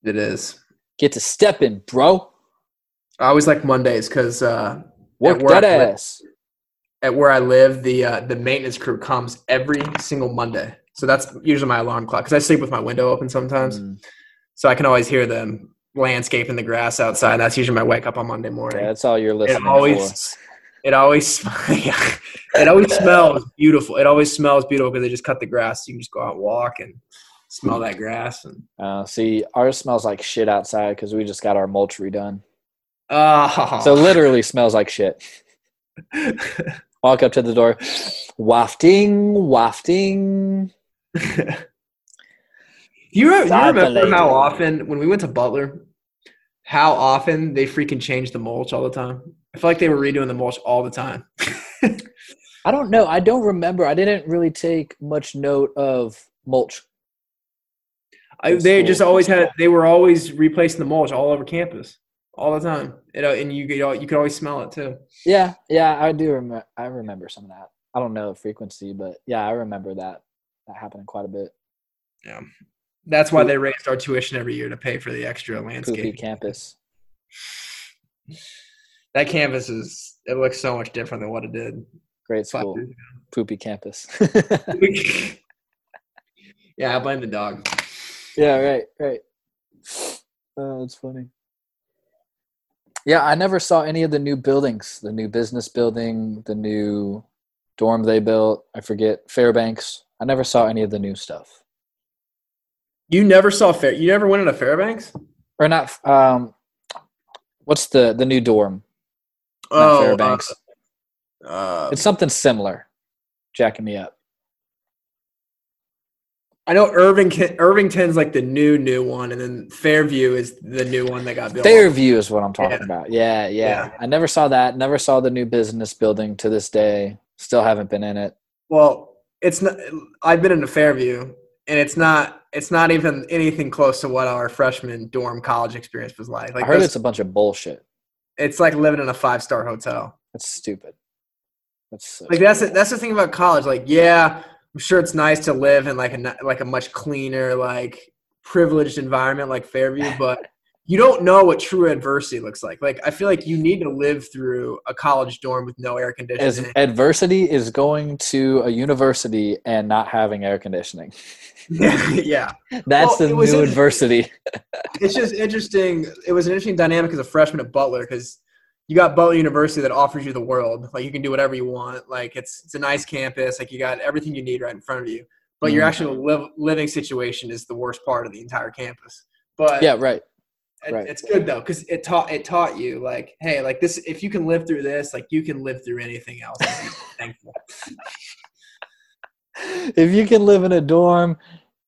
It is. Get to step in, bro. I always like Mondays because uh, work that ass. At where I live, the uh, the maintenance crew comes every single Monday. So that's usually my alarm clock because I sleep with my window open sometimes. Mm. So I can always hear them landscaping the grass outside. That's usually my wake up on Monday morning. Yeah, that's all you're listening. It always, for. it always, it always smells beautiful. It always smells beautiful because they just cut the grass. You can just go out and walk and smell that grass. And uh, see, ours smells like shit outside because we just got our mulch redone. Oh. So literally smells like shit. Walk up to the door, wafting, wafting. you, re- you remember how often when we went to Butler, how often they freaking changed the mulch all the time? I feel like they were redoing the mulch all the time. I don't know. I don't remember. I didn't really take much note of mulch I, they just always had they were always replacing the mulch all over campus all the time. You know, and you could you could always smell it too. Yeah, yeah, I do remember. I remember some of that. I don't know the frequency, but yeah, I remember that that happening quite a bit. Yeah, that's why they raised our tuition every year to pay for the extra landscape campus. That campus is it looks so much different than what it did. Great school, poopy campus. yeah, I blame the dog. Yeah, right, right. Oh, that's funny. Yeah, I never saw any of the new buildings, the new business building, the new dorm they built. I forget Fairbanks. I never saw any of the new stuff. You never saw Fair. You never went into Fairbanks, or not? Um, what's the the new dorm? oh, Fairbanks. Uh, uh, it's something similar. Jacking me up. I know Irving Irvington's like the new new one, and then Fairview is the new one that got built. Fairview is what I'm talking yeah. about. Yeah, yeah, yeah, I never saw that. Never saw the new business building to this day. Still haven't been in it. Well, it's not. I've been in the Fairview, and it's not. It's not even anything close to what our freshman dorm college experience was like. Like I heard it's a bunch of bullshit. It's like living in a five star hotel. That's stupid. That's so like that's that's the thing about college. Like, yeah I'm sure it's nice to live in like a like a much cleaner, like privileged environment like Fairview, but you don't know what true adversity looks like. Like I feel like you need to live through a college dorm with no air conditioning. As adversity is going to a university and not having air conditioning. yeah. That's well, the new adversity. it's just interesting. It was an interesting dynamic as a freshman at Butler because you got Butler University that offers you the world. Like you can do whatever you want. Like it's it's a nice campus. Like you got everything you need right in front of you. But mm-hmm. your actual live, living situation is the worst part of the entire campus. But yeah, right. It, right. It's good though because it taught it taught you like, hey, like this. If you can live through this, like you can live through anything else. thankful. if you can live in a dorm,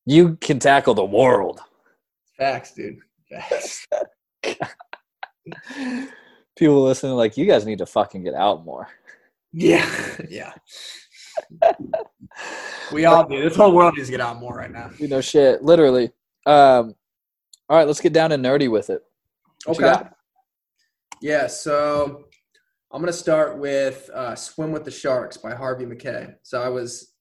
you can tackle the world. Facts, dude. Facts people listening like you guys need to fucking get out more. Yeah, yeah. we all do. This whole world needs to get out more right now. You know, shit. Literally. Um, all right, let's get down and nerdy with it. What okay. Yeah, so I'm gonna start with uh, "Swim with the Sharks" by Harvey Mackay. So I was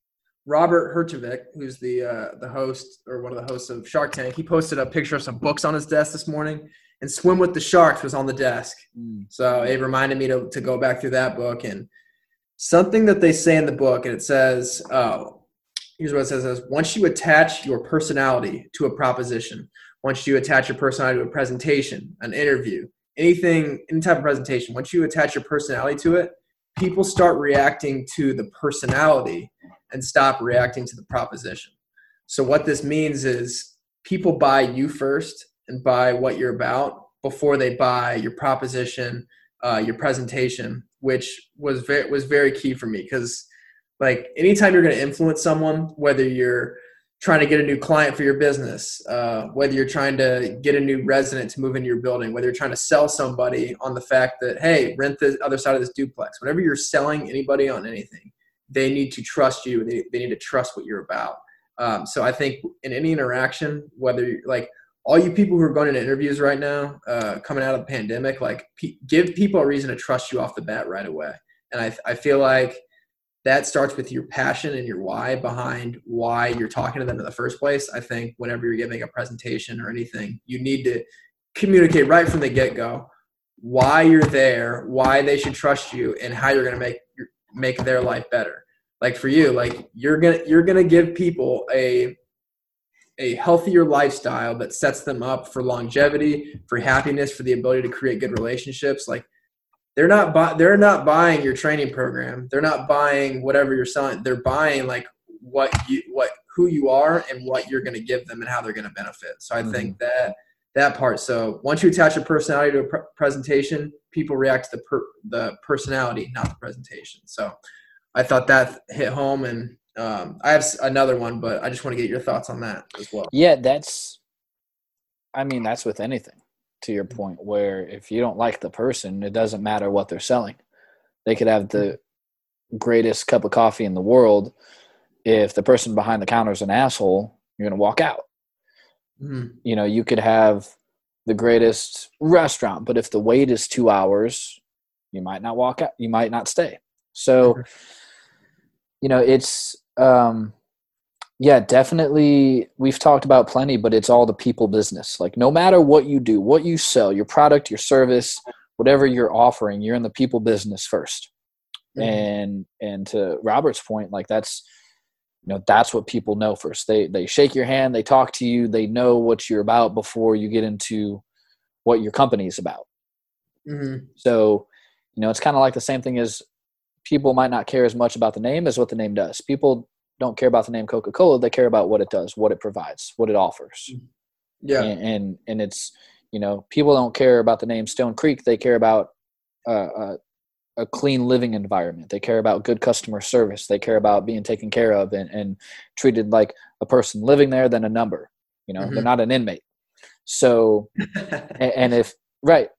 Robert Herjavec, who's the uh, the host or one of the hosts of Shark Tank, he posted a picture of some books on his desk this morning, and Swim with the Sharks was on the desk. Mm. So it reminded me to to go back through that book and something that they say in the book, and it says, "Oh, here's what it says: is once you attach your personality to a proposition, once you attach your personality to a presentation, an interview, anything, any type of presentation, once you attach your personality to it." People start reacting to the personality and stop reacting to the proposition. So what this means is people buy you first and buy what you're about before they buy your proposition, uh, your presentation, which was very was very key for me because like anytime you're going to influence someone, whether you're trying to get a new client for your business, uh, whether you're trying to get a new resident to move into your building, whether you're trying to sell somebody on the fact that hey, rent the other side of this duplex, whenever you're selling anybody on anything, they need to trust you. They, they need to trust what you're about. Um, so I think in any interaction, whether you're, like all you people who are going into interviews right now, uh, coming out of the pandemic, like p- give people a reason to trust you off the bat right away. And I, I feel like that starts with your passion and your why behind why you're talking to them in the first place. I think whenever you're giving a presentation or anything, you need to communicate right from the get go why you're there, why they should trust you, and how you're going to make make their life better. Like for you, like you're gonna you're gonna give people a a healthier lifestyle that sets them up for longevity, for happiness, for the ability to create good relationships. Like they're not bu- they're not buying your training program. They're not buying whatever you're selling. They're buying like what you what who you are and what you're going to give them and how they're going to benefit. So I mm-hmm. think that that part. So once you attach a personality to a pr- presentation, people react to the per- the personality, not the presentation. So I thought that hit home, and um, I have another one, but I just want to get your thoughts on that as well. Yeah, that's. I mean, that's with anything. To your point, where if you don't like the person, it doesn't matter what they're selling. They could have the greatest cup of coffee in the world. If the person behind the counter is an asshole, you're going to walk out. Mm. You know, you could have the greatest restaurant, but if the wait is two hours, you might not walk out. You might not stay. So, you know, it's um, yeah, definitely. We've talked about plenty, but it's all the people business. Like, no matter what you do, what you sell, your product, your service, whatever you're offering, you're in the people business 1st mm-hmm. And and to Robert's point, like that's you know that's what people know first they they shake your hand they talk to you they know what you're about before you get into what your company is about mm-hmm. so you know it's kind of like the same thing as people might not care as much about the name as what the name does people don't care about the name coca-cola they care about what it does what it provides what it offers mm-hmm. yeah and and, and it's you know people don't care about the name stone creek they care about uh, uh, a clean living environment. They care about good customer service. They care about being taken care of and, and treated like a person living there than a number. You know, mm-hmm. they're not an inmate. So, and if right,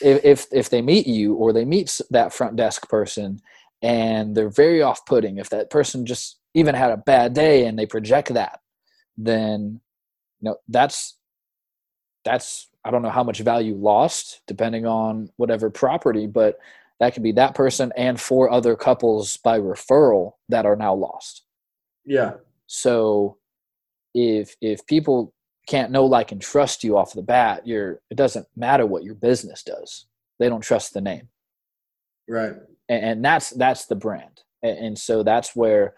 if, if if they meet you or they meet that front desk person and they're very off-putting, if that person just even had a bad day and they project that, then you know that's that's I don't know how much value lost depending on whatever property, but that could be that person and four other couples by referral that are now lost. Yeah. So if if people can't know like and trust you off the bat you're it doesn't matter what your business does they don't trust the name right and, and that's that's the brand and, and, so that's where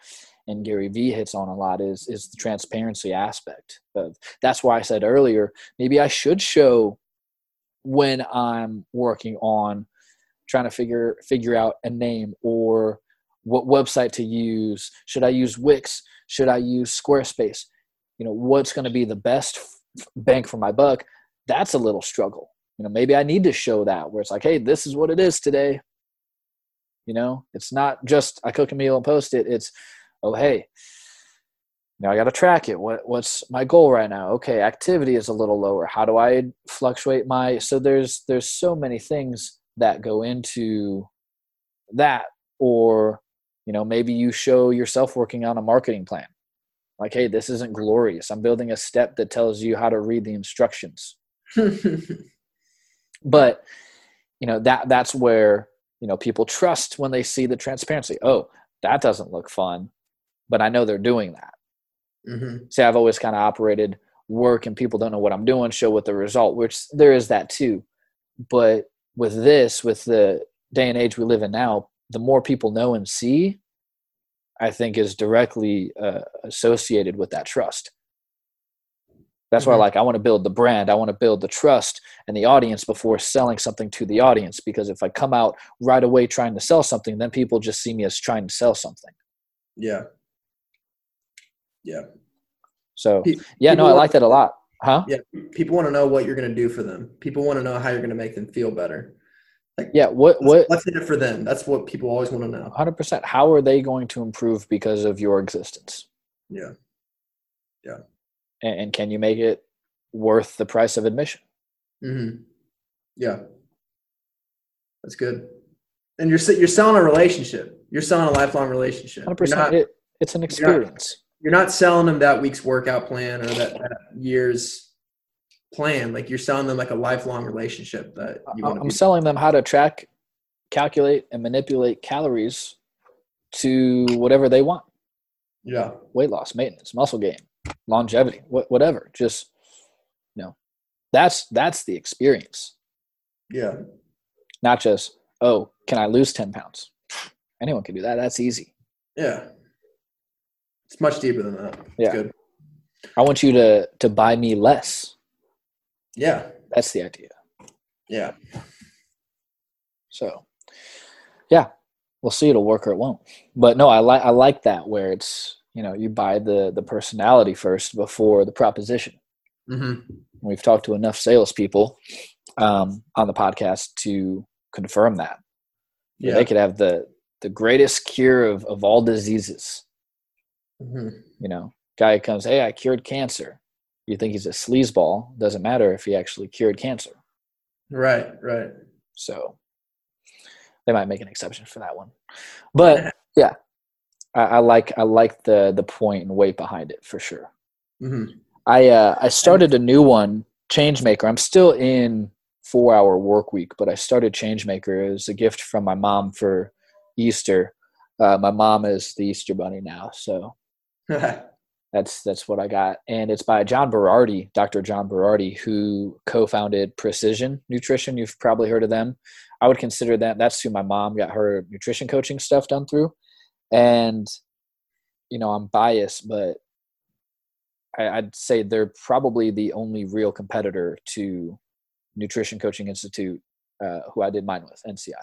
and gary vee hits on a lot is is the transparency aspect of that's why i said earlier maybe i should show when i'm working on trying to figure figure out a name or what website to use. Should I use Wix? Should I use Squarespace? You know, what's going to be the best bank for my buck? That's a little struggle. You know, maybe I need to show that where it's like, hey, this is what it is today. You know, it's not just I cook a meal and post it. It's, oh, hey, now I got to track it. What what's my goal right now? Okay, activity is a little lower. How do I fluctuate my? So there's there's so many things that go into that or you know maybe you show yourself working on a marketing plan like hey this isn't glorious i'm building a step that tells you how to read the instructions but you know that that's where you know people trust when they see the transparency oh that doesn't look fun but I know they're doing that. Mm-hmm. See, I've always kind of operated work and people don't know what I'm doing, show what the result, which there is that too. But with this, with the day and age we live in now, the more people know and see, I think is directly uh, associated with that trust. That's mm-hmm. why, like, I want to build the brand. I want to build the trust and the audience before selling something to the audience. Because if I come out right away trying to sell something, then people just see me as trying to sell something. Yeah. Yeah. So, yeah, no, I like that a lot. Huh? Yeah. People want to know what you're going to do for them. People want to know how you're going to make them feel better. Like, yeah, what what what's in it for them? That's what people always want to know. Hundred percent. How are they going to improve because of your existence? Yeah, yeah. And, and can you make it worth the price of admission? Mm-hmm. Yeah, that's good. And you're you're selling a relationship. You're selling a lifelong relationship. Hundred percent. It, it's an experience. You're not, you're not, selling them that week's workout plan or that, that year's plan. Like you're selling them like a lifelong relationship that you want. I'm selling them how to track, calculate, and manipulate calories to whatever they want. Yeah. Weight loss, maintenance, muscle gain, longevity, wh- whatever. Just you know, that's that's the experience. Yeah. Not just oh, can I lose ten pounds? Anyone can do that. That's easy. Yeah. It's much deeper than that. It's yeah. Good. I want you to to buy me less. Yeah. That's the idea. Yeah. So, yeah, we'll see. It'll work or it won't. But no, I like I like that where it's you know you buy the the personality first before the proposition. Mm-hmm. We've talked to enough salespeople um, on the podcast to confirm that. Yeah. They could have the the greatest cure of of all diseases. Mm-hmm. You know, guy comes, hey, I cured cancer you think he's a sleazeball. Doesn't matter if he actually cured cancer. Right, right. So they might make an exception for that one. But yeah, I, I like I like the the point and weight behind it for sure. Mm-hmm. I uh, I started a new one, Changemaker. I'm still in four hour work week, but I started Changemaker as a gift from my mom for Easter. Uh, my mom is the Easter bunny now, so That's that's what I got, and it's by John Berardi, Dr. John Berardi, who co-founded Precision Nutrition. You've probably heard of them. I would consider that that's who my mom got her nutrition coaching stuff done through, and you know I'm biased, but I, would say they're probably the only real competitor to Nutrition Coaching Institute, uh, who I did mine with, NCI.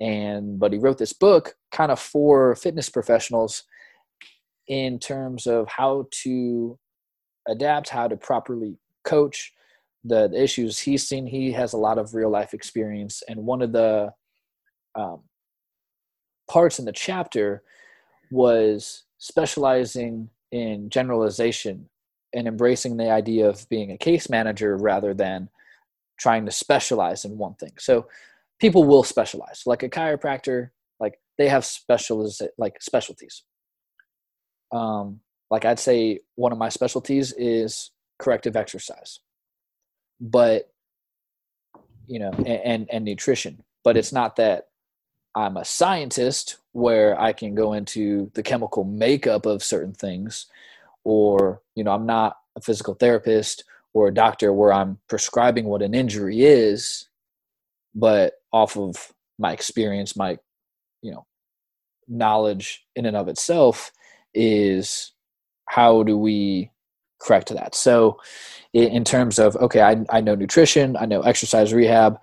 And but he wrote this book kind of for fitness professionals in terms of how to adapt, how to properly coach, the, the issues he's seen. He has a lot of real life experience, and one of the um, parts in the chapter was specializing in generalization and embracing the idea of being a case manager rather than trying to specialize in one thing. So people will specialize. Like a chiropractor, like they have specializ like specialties um, like I'd say one of my specialties is corrective exercise, but you know, and, and, and nutrition. But it's not that I'm a scientist where I can go into the chemical makeup of certain things, or you know, I'm not a physical therapist or a doctor where I'm prescribing what an injury is, but off of my experience, my you know, knowledge in and of itself is how do we correct that? So, in terms of, okay, I, I know nutrition, I know exercise rehab,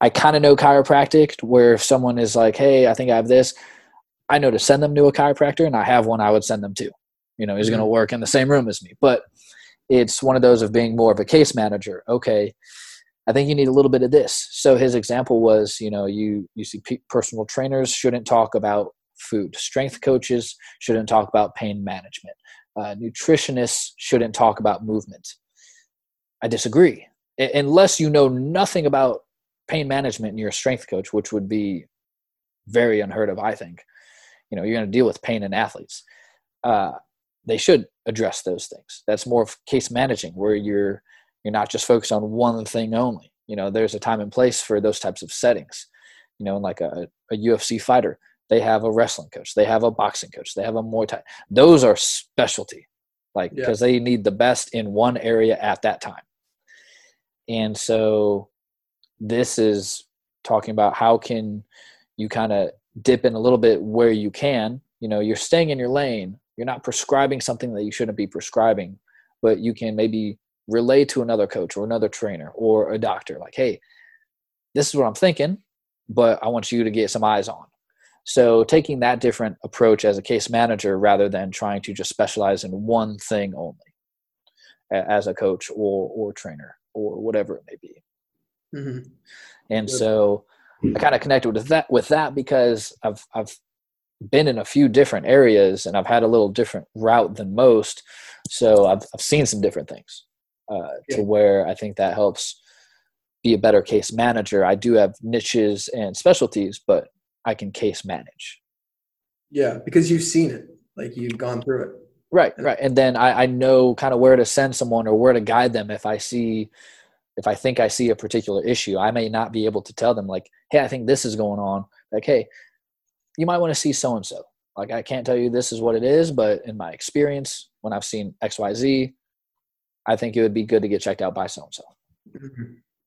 I kind of know chiropractic, where if someone is like, hey, I think I have this, I know to send them to a chiropractor, and I have one I would send them to. You know, he's mm-hmm. going to work in the same room as me. But it's one of those of being more of a case manager. Okay, I think you need a little bit of this. So his example was, you know, you you see personal trainers shouldn't talk about food. Strength coaches shouldn't talk about pain management. Uh, nutritionists shouldn't talk about movement. I disagree. I- unless you know nothing about pain management and you're a strength coach, which would be very unheard of, I think. You know, you're going to deal with pain in athletes. Uh, they should address those things. That's more of case managing, where you're you're not just focused on one thing only. You know, there's a time and place for those types of settings. You know, like a, a UFC fighter, they have a wrestling coach, they have a boxing coach, they have a Muay Thai. Those are specialty, like because yeah. they need the best in one area at that time. And so this is talking about how can you kind of dip in a little bit where you can. You know, you're staying in your lane. You're not prescribing something that you shouldn't be prescribing, but you can maybe relay to another coach or another trainer or a doctor like, hey, this is what I'm thinking, but I want you to get some eyes on. So taking that different approach as a case manager rather than trying to just specialize in one thing only as a coach or or trainer or whatever it may be. Mm-hmm. And so I kind of connected with that with that because I've I've been in a few different areas and I've had a little different route than most. So I've I've seen some different things uh, yeah. to where I think that helps be a better case manager. I do have niches and specialties, but I can case manage. Yeah, because you've seen it, like you've gone through it. Right, right. And then I, I know kind of where to send someone or where to guide them if I see if I think I see a particular issue. I may not be able to tell them like, hey, I think this is going on. Like, hey, you might want to see so and so. Like I can't tell you this is what it is, but in my experience, when I've seen XYZ, I think it would be good to get checked out by so and so.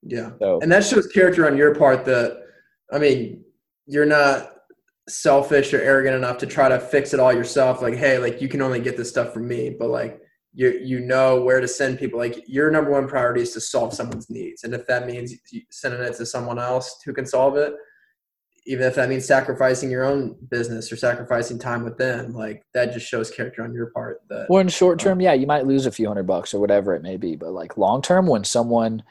Yeah. So, and that shows character on your part that I mean, you're not selfish or arrogant enough to try to fix it all yourself. Like, hey, like you can only get this stuff from me, but like you you know where to send people. Like your number one priority is to solve someone's needs, and if that means sending it to someone else who can solve it, even if that means sacrificing your own business or sacrificing time with them, like that just shows character on your part. That well, in short term, um, yeah, you might lose a few hundred bucks or whatever it may be, but like long term, when someone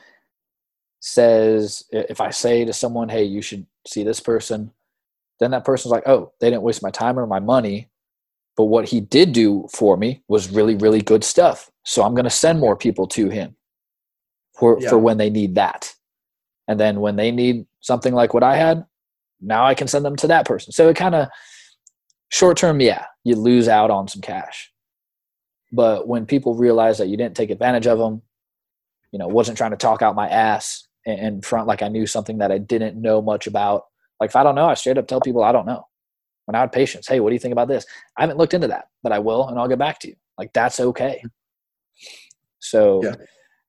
says, if I say to someone, "Hey, you should see this person," then that person's like, oh, they didn't waste my time or my money. But what he did do for me was really, really good stuff. So I'm going to send more people to him for, yeah. for when they need that. And then when they need something like what I had, now I can send them to that person. So it kind of short term, yeah, you lose out on some cash. But when people realize that you didn't take advantage of them, you know, wasn't trying to talk out my ass in front like I knew something that I didn't know much about, like if I don't know, I straight up tell people I don't know. When I had patients, hey, what do you think about this? I haven't looked into that, but I will, and I'll get back to you. Like that's okay. So, yeah,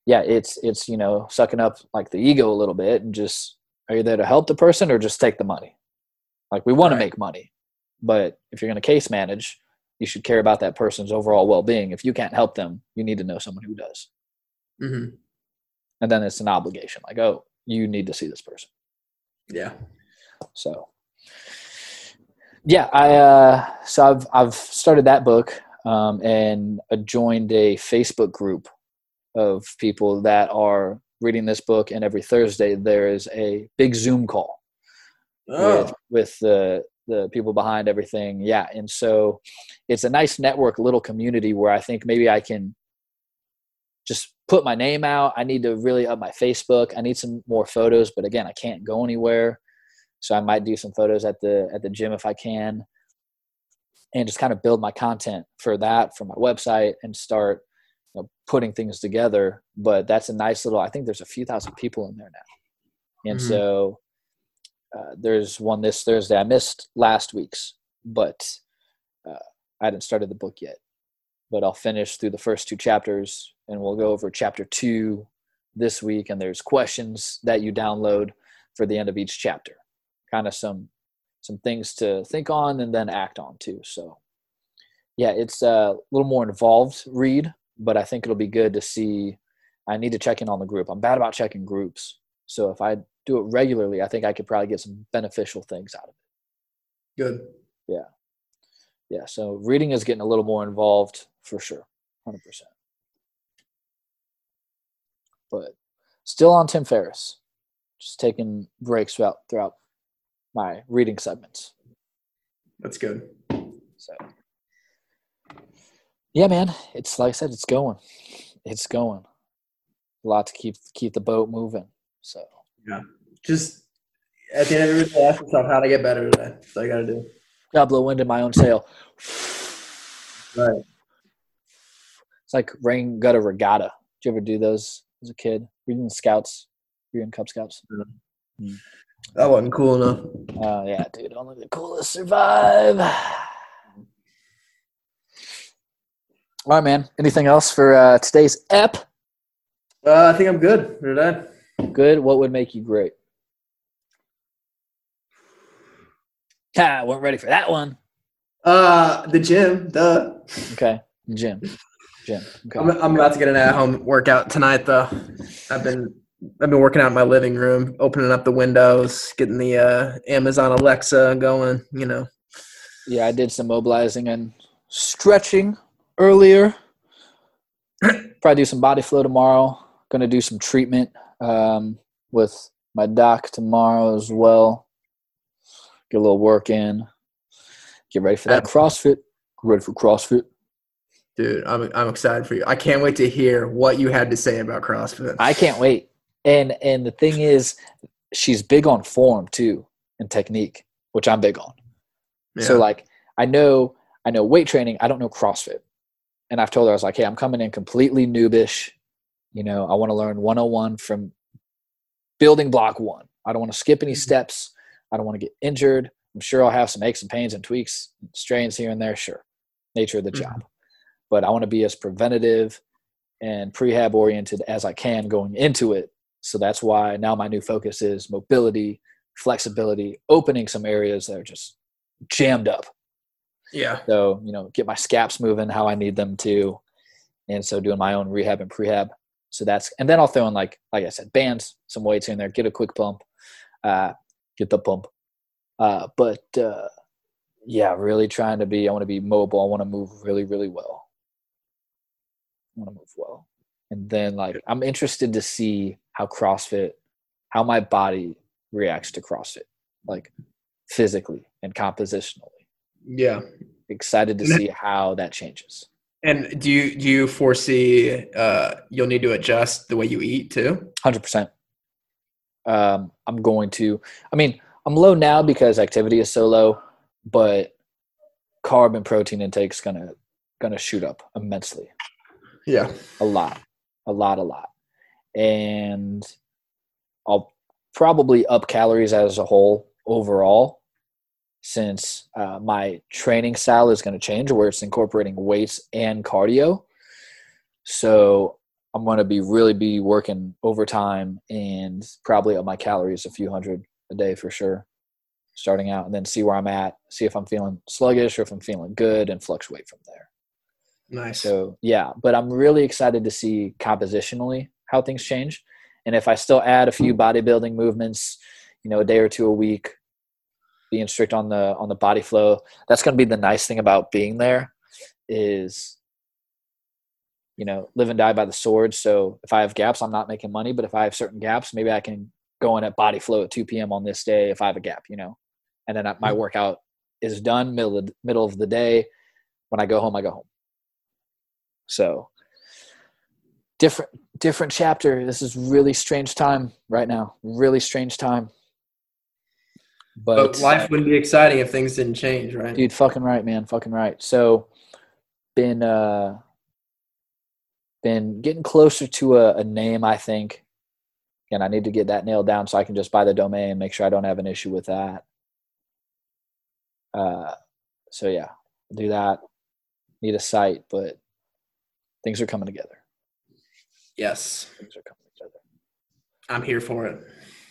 yeah it's it's you know sucking up like the ego a little bit and just are you there to help the person or just take the money? Like we want right. to make money, but if you're going to case manage, you should care about that person's overall well-being. If you can't help them, you need to know someone who does. Mm-hmm. And then it's an obligation. Like, oh, you need to see this person. Yeah. So yeah, I uh, so I've I've started that book um, and joined a Facebook group of people that are reading this book, and every Thursday there is a big Zoom call oh. with with the the people behind everything. Yeah, and so it's a nice network, little community where I think maybe I can just put my name out. I need to really up my Facebook. I need some more photos, but again, I can't go anywhere. So I might do some photos at the at the gym if I can, and just kind of build my content for that for my website and start you know, putting things together. But that's a nice little. I think there's a few thousand people in there now, and mm-hmm. so uh, there's one this Thursday. I missed last week's, but uh, I hadn't started the book yet. But I'll finish through the first two chapters, and we'll go over chapter two this week. And there's questions that you download for the end of each chapter kind of some some things to think on and then act on too. So yeah, it's a little more involved read, but I think it'll be good to see. I need to check in on the group. I'm bad about checking groups. So if I do it regularly, I think I could probably get some beneficial things out of it. Good. Yeah. Yeah. So reading is getting a little more involved for sure. 100%. But still on Tim Ferriss. Just taking breaks throughout throughout my reading segments. That's good. So, yeah, man, it's like I said, it's going, it's going. A lot to keep keep the boat moving. So yeah, just at the end of every day, ask yourself how to get better today. That's all I got to do. Gotta blow wind in my own sail. Right. It's like rain gutter regatta. Did you ever do those as a kid? Reading Scouts, reading Cub Scouts. Mm-hmm. Mm. That wasn't cool enough. Oh yeah, dude. Only the coolest survive. All right, man. Anything else for uh, today's ep? Uh, I think I'm good. Did I? Good. What would make you great? Ah, weren't ready for that one. Uh, the gym. Duh. Okay, gym, gym. Okay. I'm, I'm about to get an at-home workout tonight, though. I've been I've been working out in my living room, opening up the windows, getting the uh, Amazon Alexa going. You know. Yeah, I did some mobilizing and stretching earlier. Probably do some body flow tomorrow. Going to do some treatment um, with my doc tomorrow as well. Get a little work in. Get ready for that CrossFit. Get ready for CrossFit. Dude, I'm I'm excited for you. I can't wait to hear what you had to say about CrossFit. I can't wait. And and the thing is, she's big on form too and technique, which I'm big on. Yeah. So like I know I know weight training, I don't know CrossFit. And I've told her I was like, hey, I'm coming in completely noobish. You know, I want to learn 101 from building block one. I don't want to skip any Mhm. steps. I don't want to get injured. I'm sure I'll have some aches and pains and tweaks, strains here and there, sure. Nature of the Mhm. job. But I want to be as preventative and prehab oriented as I can going into it. So that's why now my new focus is mobility, flexibility, opening some areas that are just jammed up. yeah. So, you know, get my scaps moving how I need them to. And so doing my own rehab and prehab. So that's, and then I'll throw in like, like I said, bands, some weights in there, get a quick pump, uh, get the pump. Uh, but, uh, yeah, really trying to be, I want to be mobile. I want to move really, really well. Want to move well. And then like, I'm interested to see how CrossFit, how my body reacts to CrossFit, like physically and compositionally Yeah. excited to see how that changes. And do you do you foresee uh, you'll need to adjust the way you eat too? Hundred percent. Um, I'm going to. I mean, I'm low now because activity is so low, but carb and protein intake is gonna gonna shoot up immensely. Yeah. A lot, a lot, a lot, and I'll probably up calories as a whole overall, since uh, my training style is going to change, where it's incorporating weights and cardio. So I'm going to be really be working overtime and probably up my calories a few hundred a day for sure, starting out, and then see where I'm at, see if I'm feeling sluggish or if I'm feeling good, and fluctuate from there. Nice. So yeah, but I'm really excited to see compositionally how things change, and if I still add a few bodybuilding movements, you know, a day or two a week, being strict on the on the body flow. That's going to be the nice thing about being there, is you know live and die by the sword. So if I have gaps, I'm not making money, but if I have certain gaps, maybe I can go in at body flow at 2 p.m. on this day if I have a gap, you know, and then my mm-hmm. workout is done middle of, middle of the day. When I go home, I go home. So different different chapter. This is really strange time right now. Really strange time. But, but life wouldn't be exciting if things didn't change, right? dude, fucking right, man, fucking right. So been uh been getting closer to a, a name, I think. And I need to get that nailed down so I can just buy the domain and make sure I don't have an issue with that. Uh so yeah, do that. Need a site, but things are coming together. Yes. Things are coming together. I'm here for it.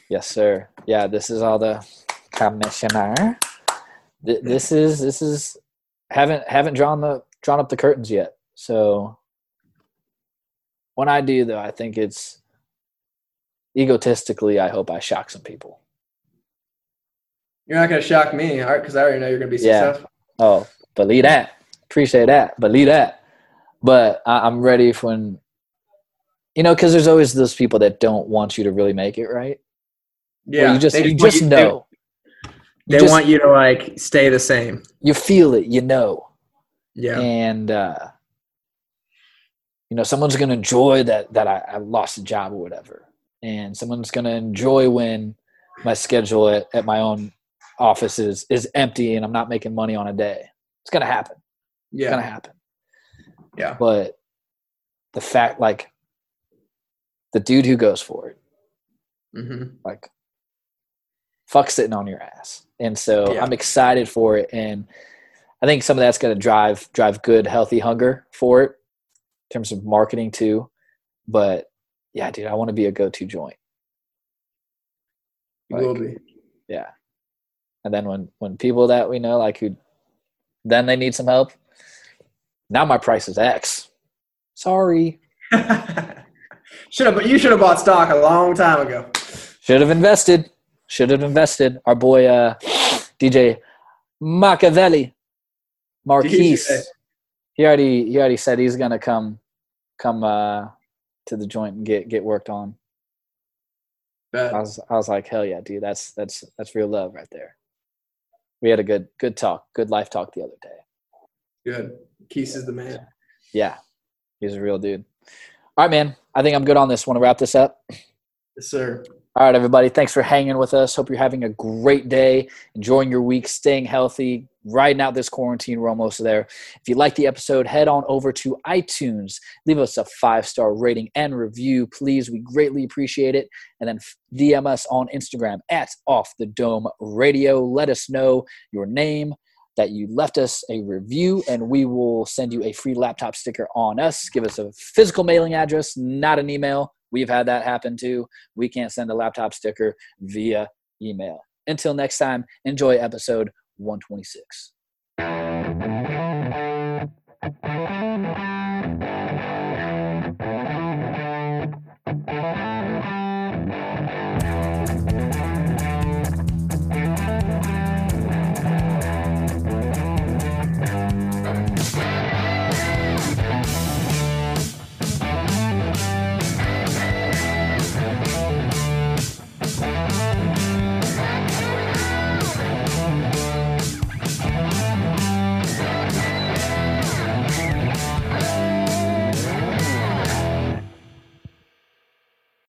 Yes, sir. Yeah, this is all the commissioner. Th- hmm. This is this is haven't haven't drawn the drawn up the curtains yet. So when I do though, I think it's egotistically I hope I shock some people. You're not gonna shock me, all right? Because I already know you're gonna be Yeah. successful. Oh, believe that. Appreciate that. Believe that. But I, I'm ready for when you know, because there's always those people that don't want you to really make it right. Yeah. you just they you just they- know. They, You just- want you to like stay the same. you feel it, you know. Yeah. and uh, you know someone's going to enjoy that that I, I lost a job or whatever and someone's going to enjoy when my schedule at, at my own office is is empty and i'm not making money on a day it's going to happen it's Yeah. going to happen Yeah. but the fact like the dude who goes for it Mm-hmm. like fuck sitting on your ass. And so Yeah. I'm excited for it. And I think some of that's going to drive drive good, healthy hunger for it in terms of marketing too. But yeah, dude, I want to be a go to joint. You Like, will be. Yeah. And then when when people that we know like who then they need some help, now my price is X. Sorry. should have, but you should have bought stock a long time ago. Should have invested. Should have invested. Our boy uh, DJ Machiavelli, Marquise. DJ. He already he already said he's gonna come come uh, to the joint and get get worked on. Bet. I was I was like, hell yeah, dude. That's that's that's real love right there. We had a good good talk, good life talk the other day. Good. Keese is the man. Yeah, he's a real dude. All right, man. I think I'm good on this. Want to wrap this up? Yes, sir. All right, everybody. Thanks for hanging with us. Hope you're having a great day, enjoying your week, staying healthy, riding out this quarantine. We're almost there. If you like the episode, head on over to iTunes, leave us a five star rating and review, please. We greatly appreciate it. And then DM us on Instagram at Off the Dome Radio. Let us know your name, that you left us a review, and we will send you a free laptop sticker on us. Give us a physical mailing address, not an email. We've had that happen too. We can't send a laptop sticker via email. Until next time, enjoy episode 126.